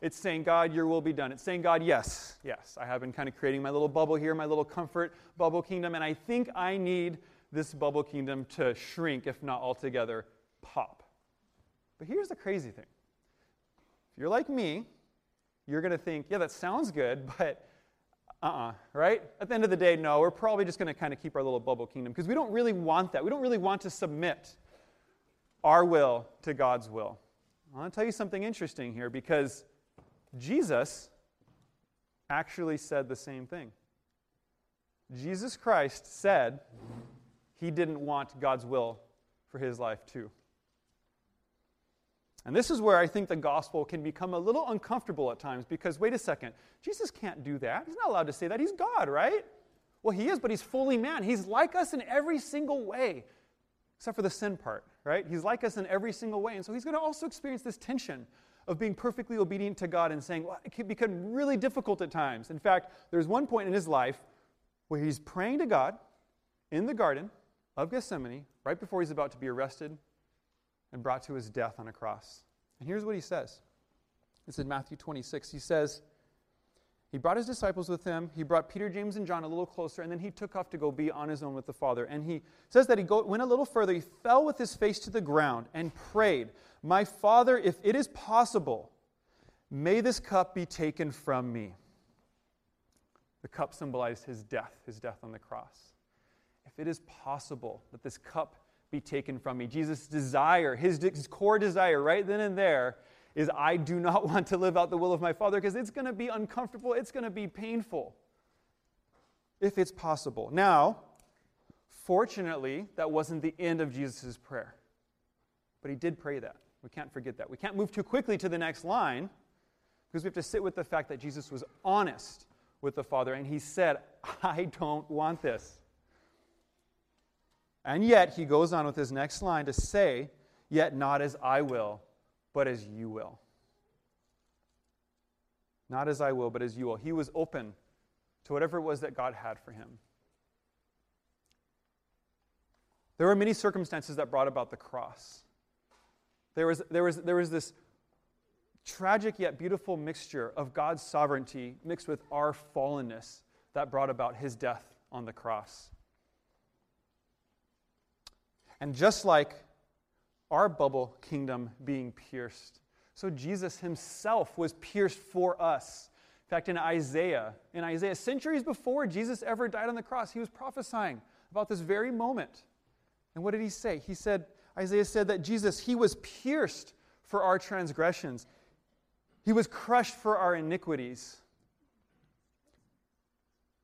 It's saying, God, your will be done. It's saying, God, yes, yes, I have been kind of creating my little bubble here, my little comfort bubble kingdom, and I think I need this bubble kingdom to shrink, if not altogether pop. But here's the crazy thing if you're like me, you're going to think, yeah, that sounds good, but uh uh-uh, uh right? At the end of the day, no, we're probably just going to kind of keep our little bubble kingdom because we don't really want that. We don't really want to submit our will to God's will. I want to tell you something interesting here because Jesus actually said the same thing. Jesus Christ said he didn't want God's will for his life, too. And this is where I think the gospel can become a little uncomfortable at times because, wait a second, Jesus can't do that. He's not allowed to say that. He's God, right? Well, he is, but he's fully man. He's like us in every single way, except for the sin part, right? He's like us in every single way. And so he's going to also experience this tension of being perfectly obedient to God and saying, well, it can become really difficult at times. In fact, there's one point in his life where he's praying to God in the garden of Gethsemane right before he's about to be arrested and brought to his death on a cross. And here's what he says it's in Matthew 26. He says, he brought his disciples with him. He brought Peter, James, and John a little closer, and then he took off to go be on his own with the Father. And he says that he go, went a little further. He fell with his face to the ground and prayed, My Father, if it is possible, may this cup be taken from me. The cup symbolized his death, his death on the cross. If it is possible that this cup be taken from me, Jesus' desire, his, his core desire right then and there, is I do not want to live out the will of my Father because it's going to be uncomfortable, it's going to be painful, if it's possible. Now, fortunately, that wasn't the end of Jesus' prayer. But he did pray that. We can't forget that. We can't move too quickly to the next line because we have to sit with the fact that Jesus was honest with the Father and he said, I don't want this. And yet, he goes on with his next line to say, Yet not as I will, but as you will. Not as I will, but as you will. He was open to whatever it was that God had for him. There were many circumstances that brought about the cross. There was, there was, there was this tragic yet beautiful mixture of God's sovereignty mixed with our fallenness that brought about his death on the cross. And just like our bubble kingdom being pierced. So Jesus himself was pierced for us. In fact, in Isaiah, in Isaiah, centuries before Jesus ever died on the cross, he was prophesying about this very moment. And what did he say? He said, Isaiah said that Jesus, he was pierced for our transgressions, he was crushed for our iniquities.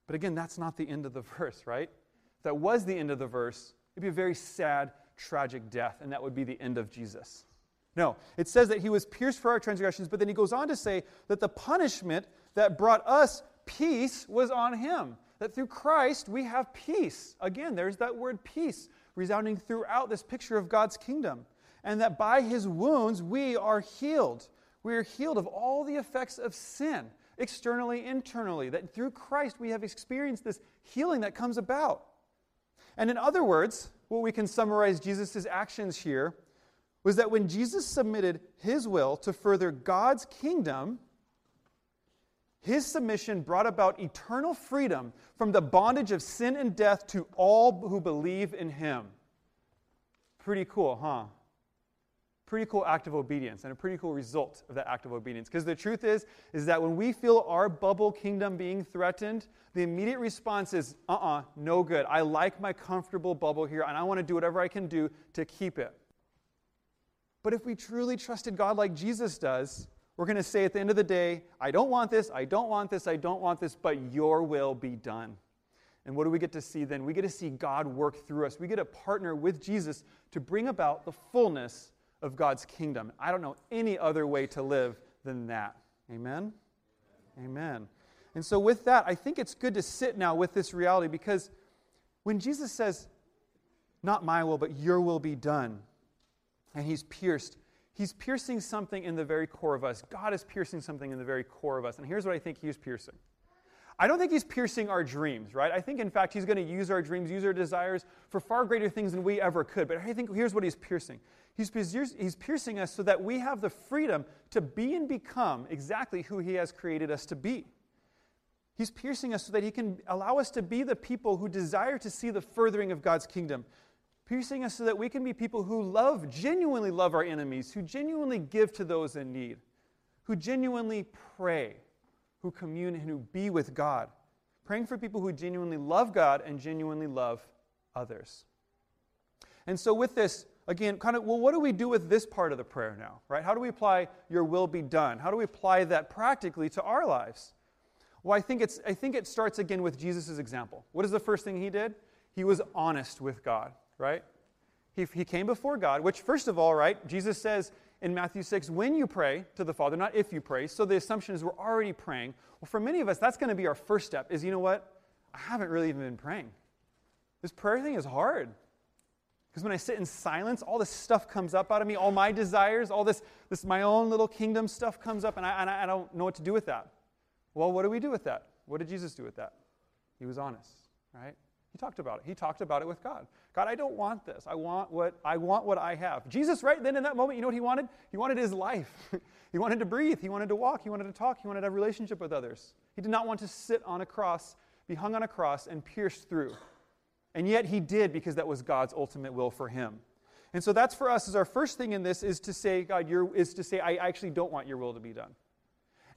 But again, that's not the end of the verse, right? If that was the end of the verse, it'd be a very sad tragic death, and that would be the end of Jesus. No, it says that he was pierced for our transgressions, but then he goes on to say that the punishment that brought us peace was on him. That through Christ we have peace. Again, there's that word peace resounding throughout this picture of God's kingdom. And that by his wounds we are healed. We are healed of all the effects of sin, externally, internally. That through Christ we have experienced this healing that comes about. And in other words, what we can summarize Jesus' actions here was that when Jesus submitted his will to further God's kingdom, his submission brought about eternal freedom from the bondage of sin and death to all who believe in him. Pretty cool, huh? Pretty cool act of obedience and a pretty cool result of that act of obedience. Because the truth is, is that when we feel our bubble kingdom being threatened, the immediate response is, uh uh-uh, uh no good. I like my comfortable bubble here and I want to do whatever I can do to keep it. But if we truly trusted God like Jesus does, we're going to say at the end of the day, I don't want this, I don't want this, I don't want this, but your will be done. And what do we get to see then? We get to see God work through us. We get to partner with Jesus to bring about the fullness of God's kingdom. I don't know any other way to live than that. Amen? Amen. And so, with that, I think it's good to sit now with this reality because when Jesus says, Not my will, but your will be done, and he's pierced, he's piercing something in the very core of us. God is piercing something in the very core of us. And here's what I think he's piercing. I don't think he's piercing our dreams, right? I think, in fact, he's going to use our dreams, use our desires for far greater things than we ever could. But I think here's what he's piercing he's, he's piercing us so that we have the freedom to be and become exactly who he has created us to be. He's piercing us so that he can allow us to be the people who desire to see the furthering of God's kingdom. Piercing us so that we can be people who love, genuinely love our enemies, who genuinely give to those in need, who genuinely pray who commune and who be with God. Praying for people who genuinely love God and genuinely love others. And so, with this, again, kind of, well, what do we do with this part of the prayer now, right? How do we apply your will be done? How do we apply that practically to our lives? Well, I think, it's, I think it starts again with Jesus' example. What is the first thing he did? He was honest with God, right? He, he came before God, which, first of all, right, Jesus says in Matthew 6, when you pray to the Father, not if you pray. So the assumption is we're already praying. Well, for many of us, that's going to be our first step is, you know what? I haven't really even been praying. This prayer thing is hard. Because when I sit in silence, all this stuff comes up out of me, all my desires, all this, this my own little kingdom stuff comes up, and I, and I don't know what to do with that. Well, what do we do with that? What did Jesus do with that? He was honest, right? He talked about it. He talked about it with God. God, I don't want this. I want what I want what I have. Jesus, right then in that moment, you know what he wanted? He wanted his life. he wanted to breathe. He wanted to walk. He wanted to talk. He wanted to have a relationship with others. He did not want to sit on a cross, be hung on a cross, and pierced through. And yet he did because that was God's ultimate will for him. And so that's for us as our first thing in this is to say, God, your, is to say, I actually don't want your will to be done.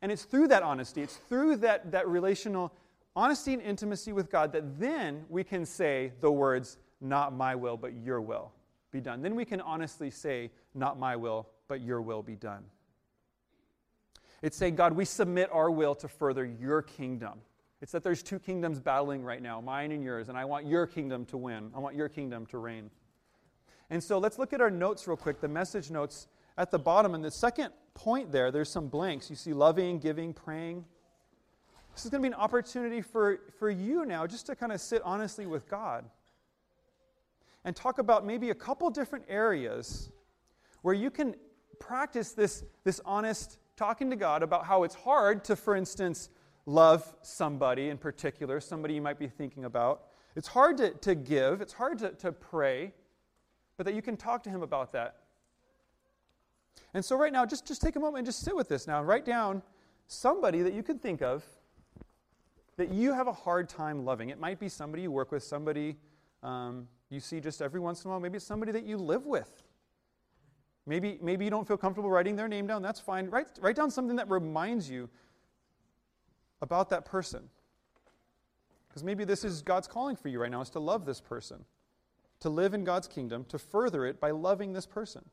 And it's through that honesty, it's through that, that relational honesty and intimacy with God that then we can say the words, Not my will, but your will be done. Then we can honestly say, Not my will, but your will be done. It's saying, God, we submit our will to further your kingdom. It's that there's two kingdoms battling right now, mine and yours, and I want your kingdom to win. I want your kingdom to reign. And so let's look at our notes real quick, the message notes at the bottom. And the second point there, there's some blanks. You see loving, giving, praying. This is going to be an opportunity for, for you now just to kind of sit honestly with God and talk about maybe a couple different areas where you can practice this, this honest talking to God about how it's hard to, for instance, love somebody in particular, somebody you might be thinking about. It's hard to, to give, it's hard to, to pray, but that you can talk to Him about that. And so, right now, just, just take a moment and just sit with this now. Write down somebody that you can think of that you have a hard time loving. It might be somebody you work with, somebody um, you see just every once in a while. Maybe it's somebody that you live with. Maybe, maybe you don't feel comfortable writing their name down. That's fine. Write, write down something that reminds you about that person. Because maybe this is God's calling for you right now is to love this person, to live in God's kingdom, to further it by loving this person.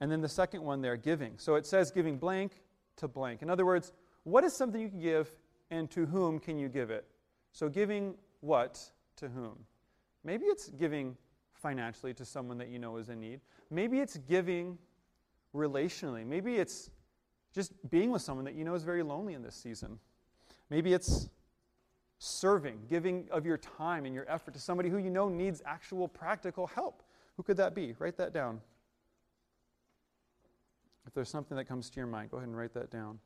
And then the second one there, giving. So it says giving blank to blank. In other words, what is something you can give and to whom can you give it? So giving what to whom? Maybe it's giving financially to someone that you know is in need. Maybe it's giving relationally. Maybe it's just being with someone that you know is very lonely in this season. Maybe it's serving, giving of your time and your effort to somebody who you know needs actual practical help. Who could that be? Write that down. If there's something that comes to your mind, go ahead and write that down.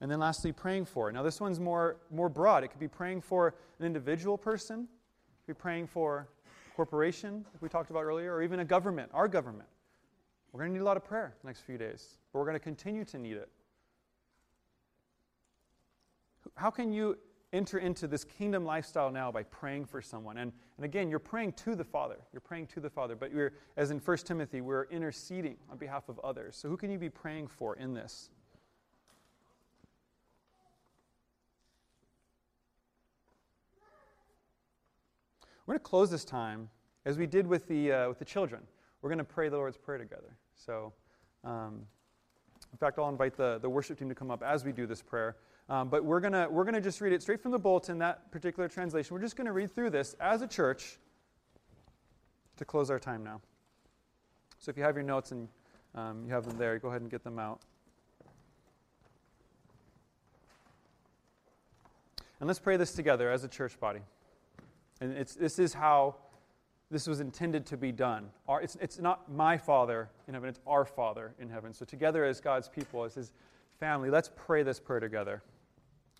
And then lastly, praying for. Now, this one's more, more broad. It could be praying for an individual person, be praying for a corporation, like we talked about earlier, or even a government, our government. We're going to need a lot of prayer the next few days, but we're going to continue to need it. How can you enter into this kingdom lifestyle now by praying for someone. And, and again, you're praying to the Father. You're praying to the Father. But you're, as in 1 Timothy, we're interceding on behalf of others. So who can you be praying for in this? We're going to close this time as we did with the, uh, with the children, we're going to pray the Lord's Prayer together. So, um, in fact, I'll invite the, the worship team to come up as we do this prayer. Um, but we're going we're gonna just read it straight from the bulletin, that particular translation. We're just going to read through this as a church to close our time now. So if you have your notes and um, you have them there, go ahead and get them out. And let's pray this together as a church body. And this is how this was intended to be done. Our, it's, it's not my Father in heaven, it's our Father in heaven. So, together as God's people, as His family, let's pray this prayer together.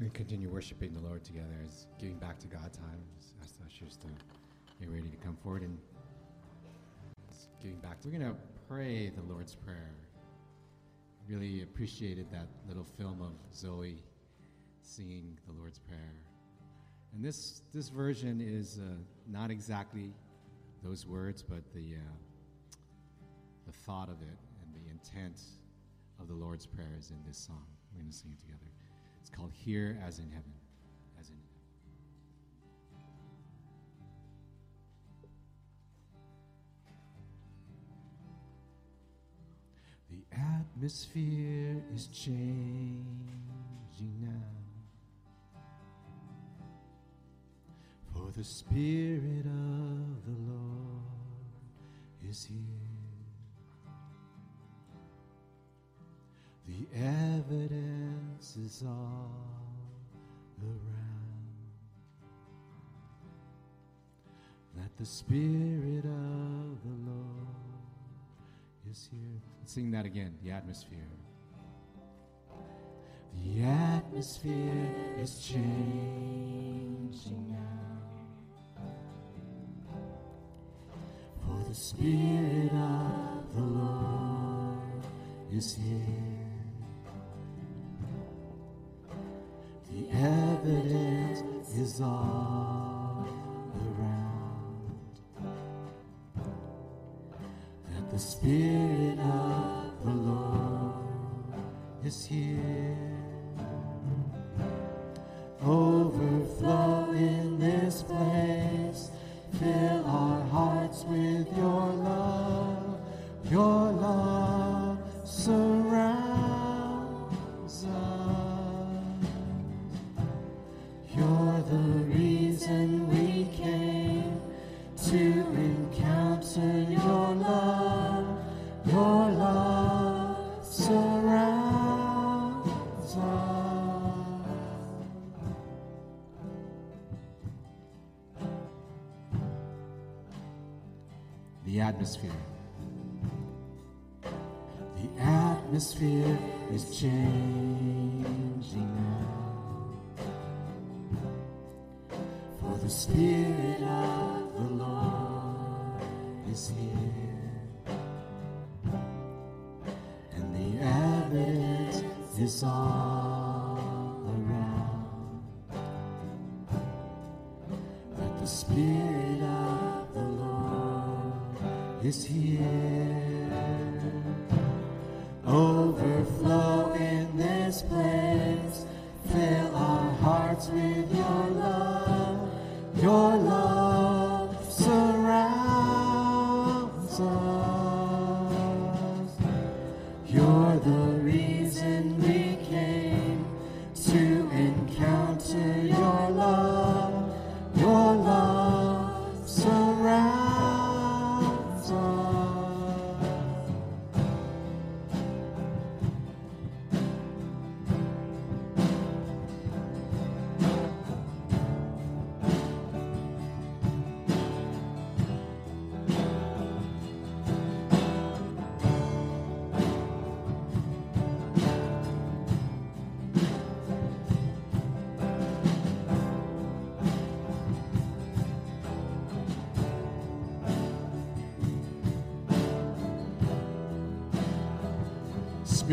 We continue worshiping the Lord together as giving back to God time. Just Ask the ushers to get ready to come forward and giving back. We're going to pray the Lord's Prayer. Really appreciated that little film of Zoe singing the Lord's Prayer. And this, this version is uh, not exactly those words, but the, uh, the thought of it and the intent of the Lord's Prayer is in this song. We're going to sing it together. It's called Here as in Heaven. As in The atmosphere is changing now. For the Spirit of the Lord is here. The evidence is all around. That the Spirit of the Lord is here. Let's sing that again, the atmosphere. The atmosphere is changing now. For the Spirit of the Lord is here. Evidence is all around that the Spirit of the Lord is here.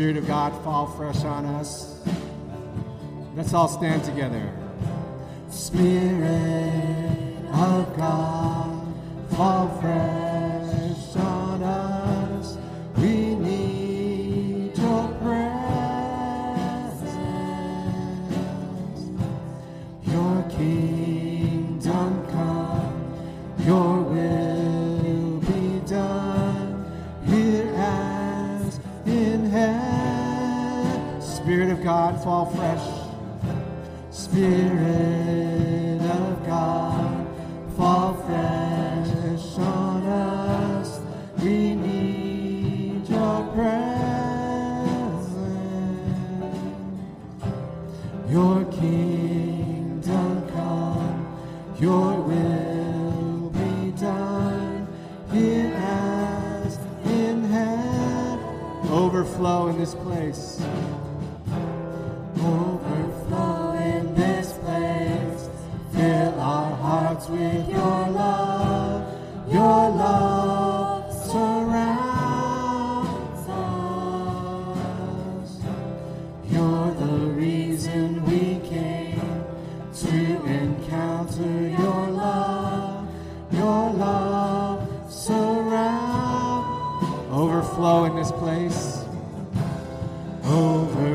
Spirit of God fall fresh on us. Let's all stand together. Spirit. over.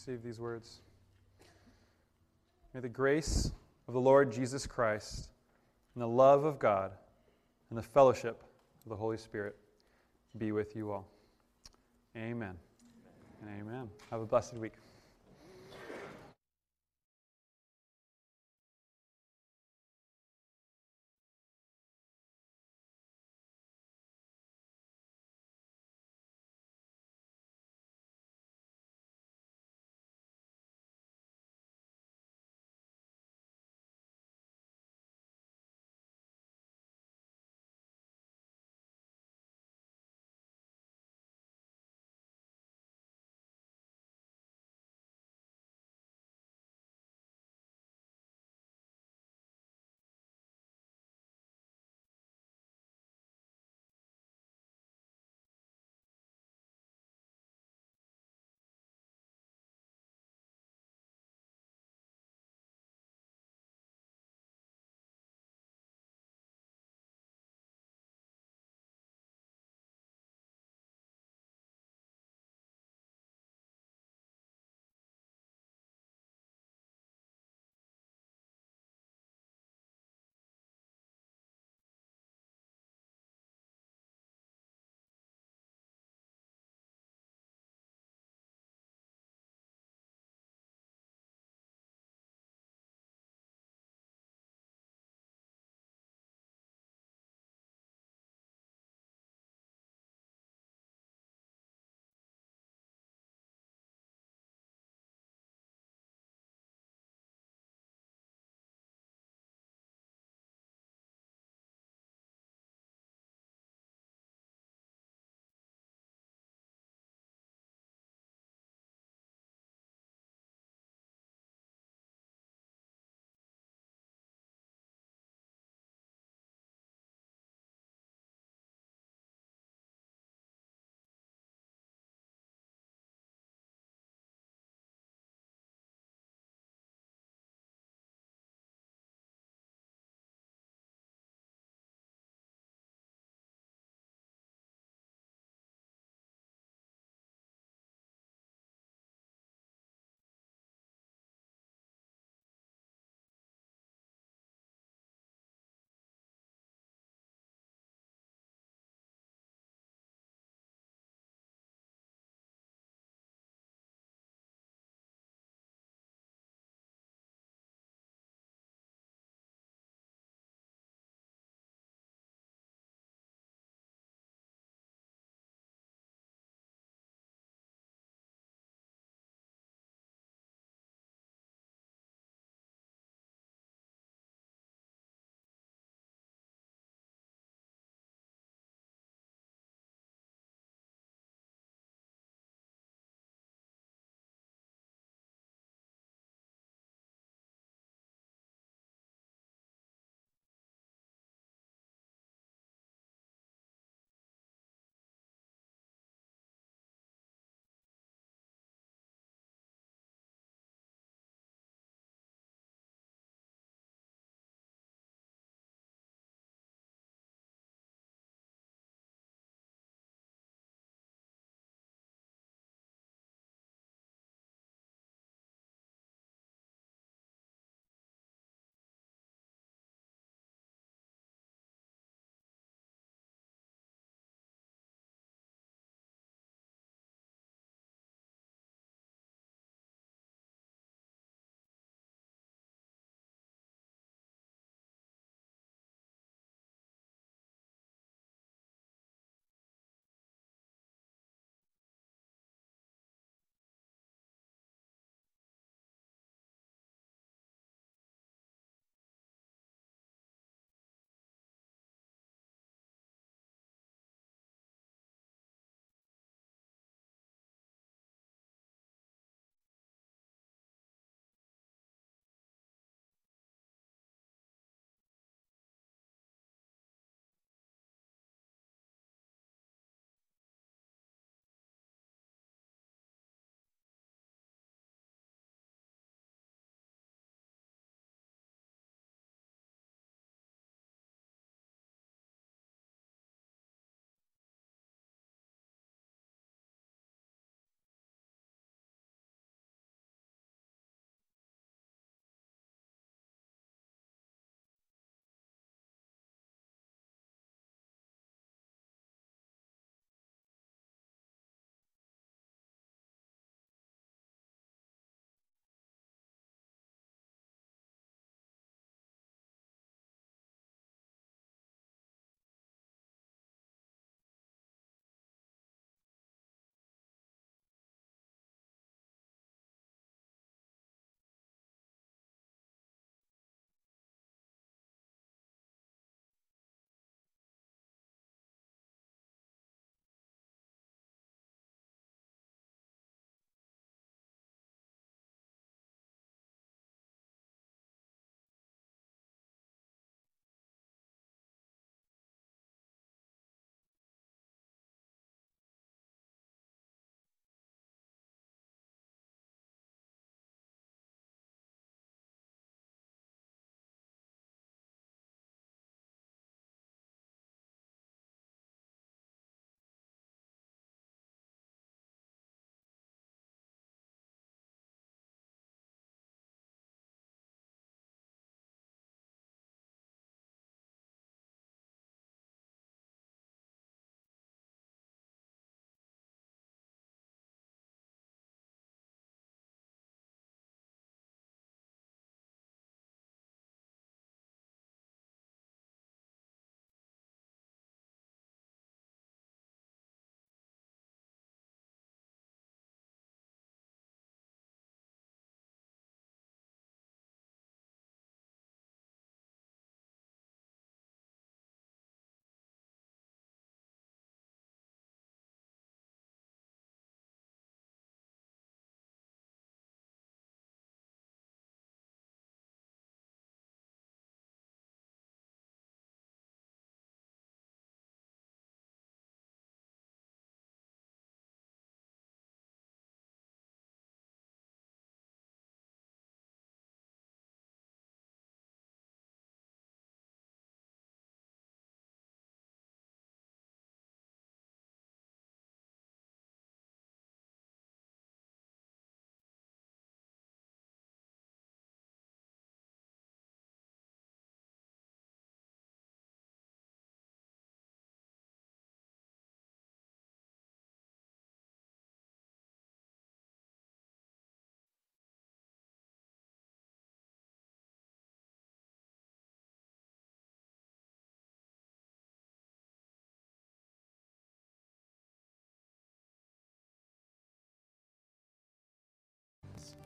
receive these words. May the grace of the Lord Jesus Christ and the love of God and the fellowship of the Holy Spirit be with you all. Amen. amen. amen. Have a blessed week.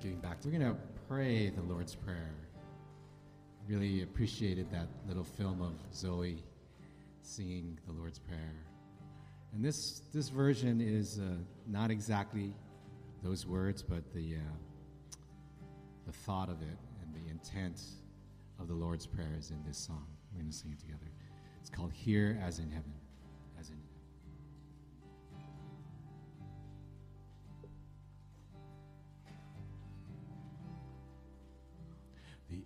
Giving back. We're going to pray the Lord's Prayer. Really appreciated that little film of Zoe singing the Lord's Prayer. And this, this version is uh, not exactly those words, but the, uh, the thought of it and the intent of the Lord's Prayer is in this song. We're going to sing it together. It's called Here as in Heaven.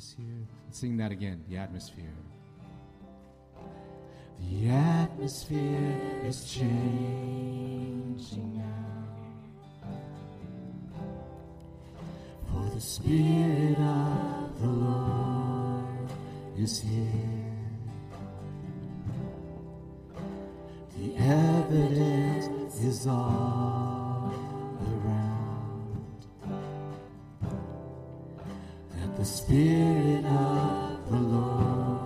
is here. Sing that again. The atmosphere. The atmosphere is changing now. For the Spirit of the Lord is here. The evidence is all the Spirit of the Lord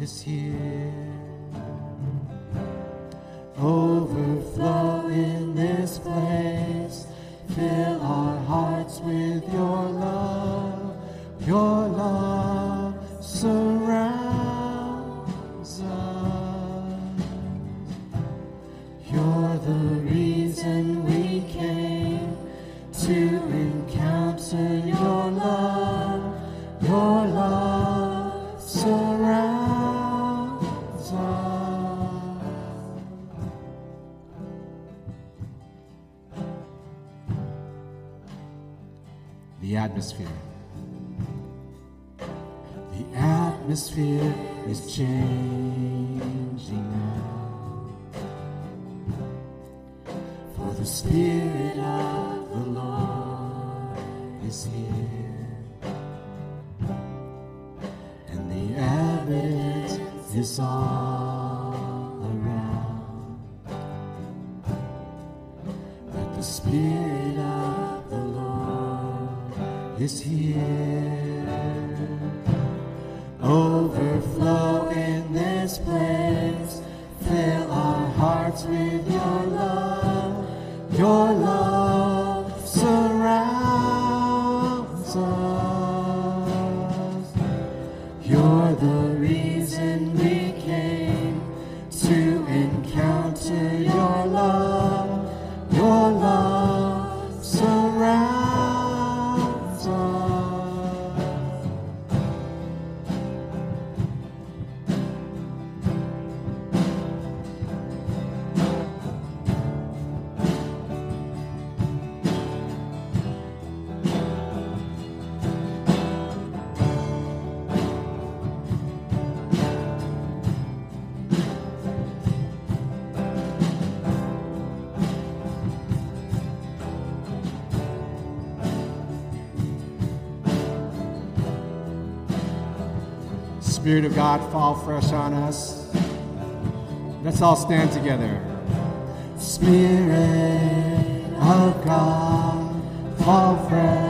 is here. The Spirit of the Lord is here. Overflow in this place, fill our hearts with Spirit of God, fall fresh on us. Let's all stand together. Spirit of God, fall fresh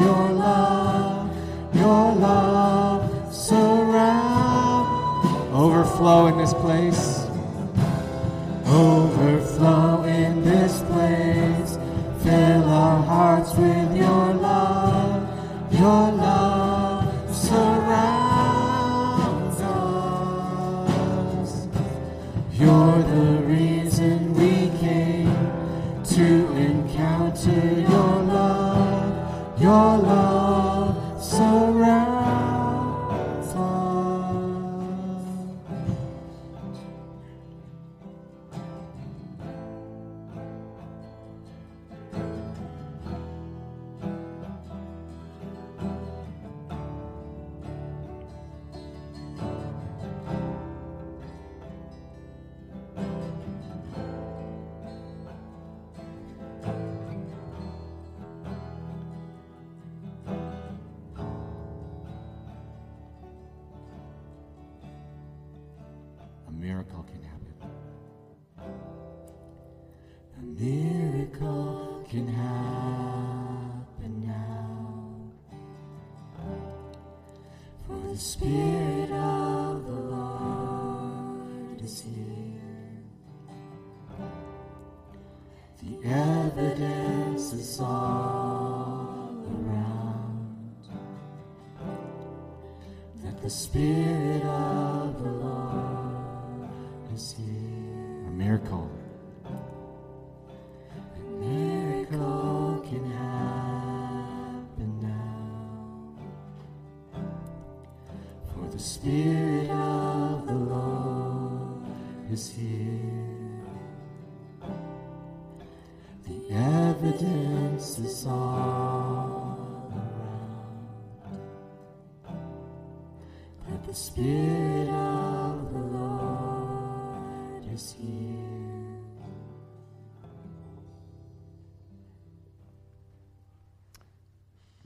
your love, your love surround. Overflow in this place. Overflow.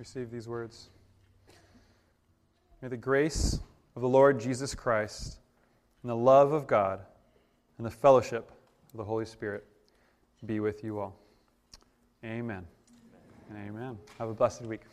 receive these words. May the grace of the Lord Jesus Christ and the love of God and the fellowship of the Holy Spirit be with you all. Amen. Amen. Amen. Have a blessed week.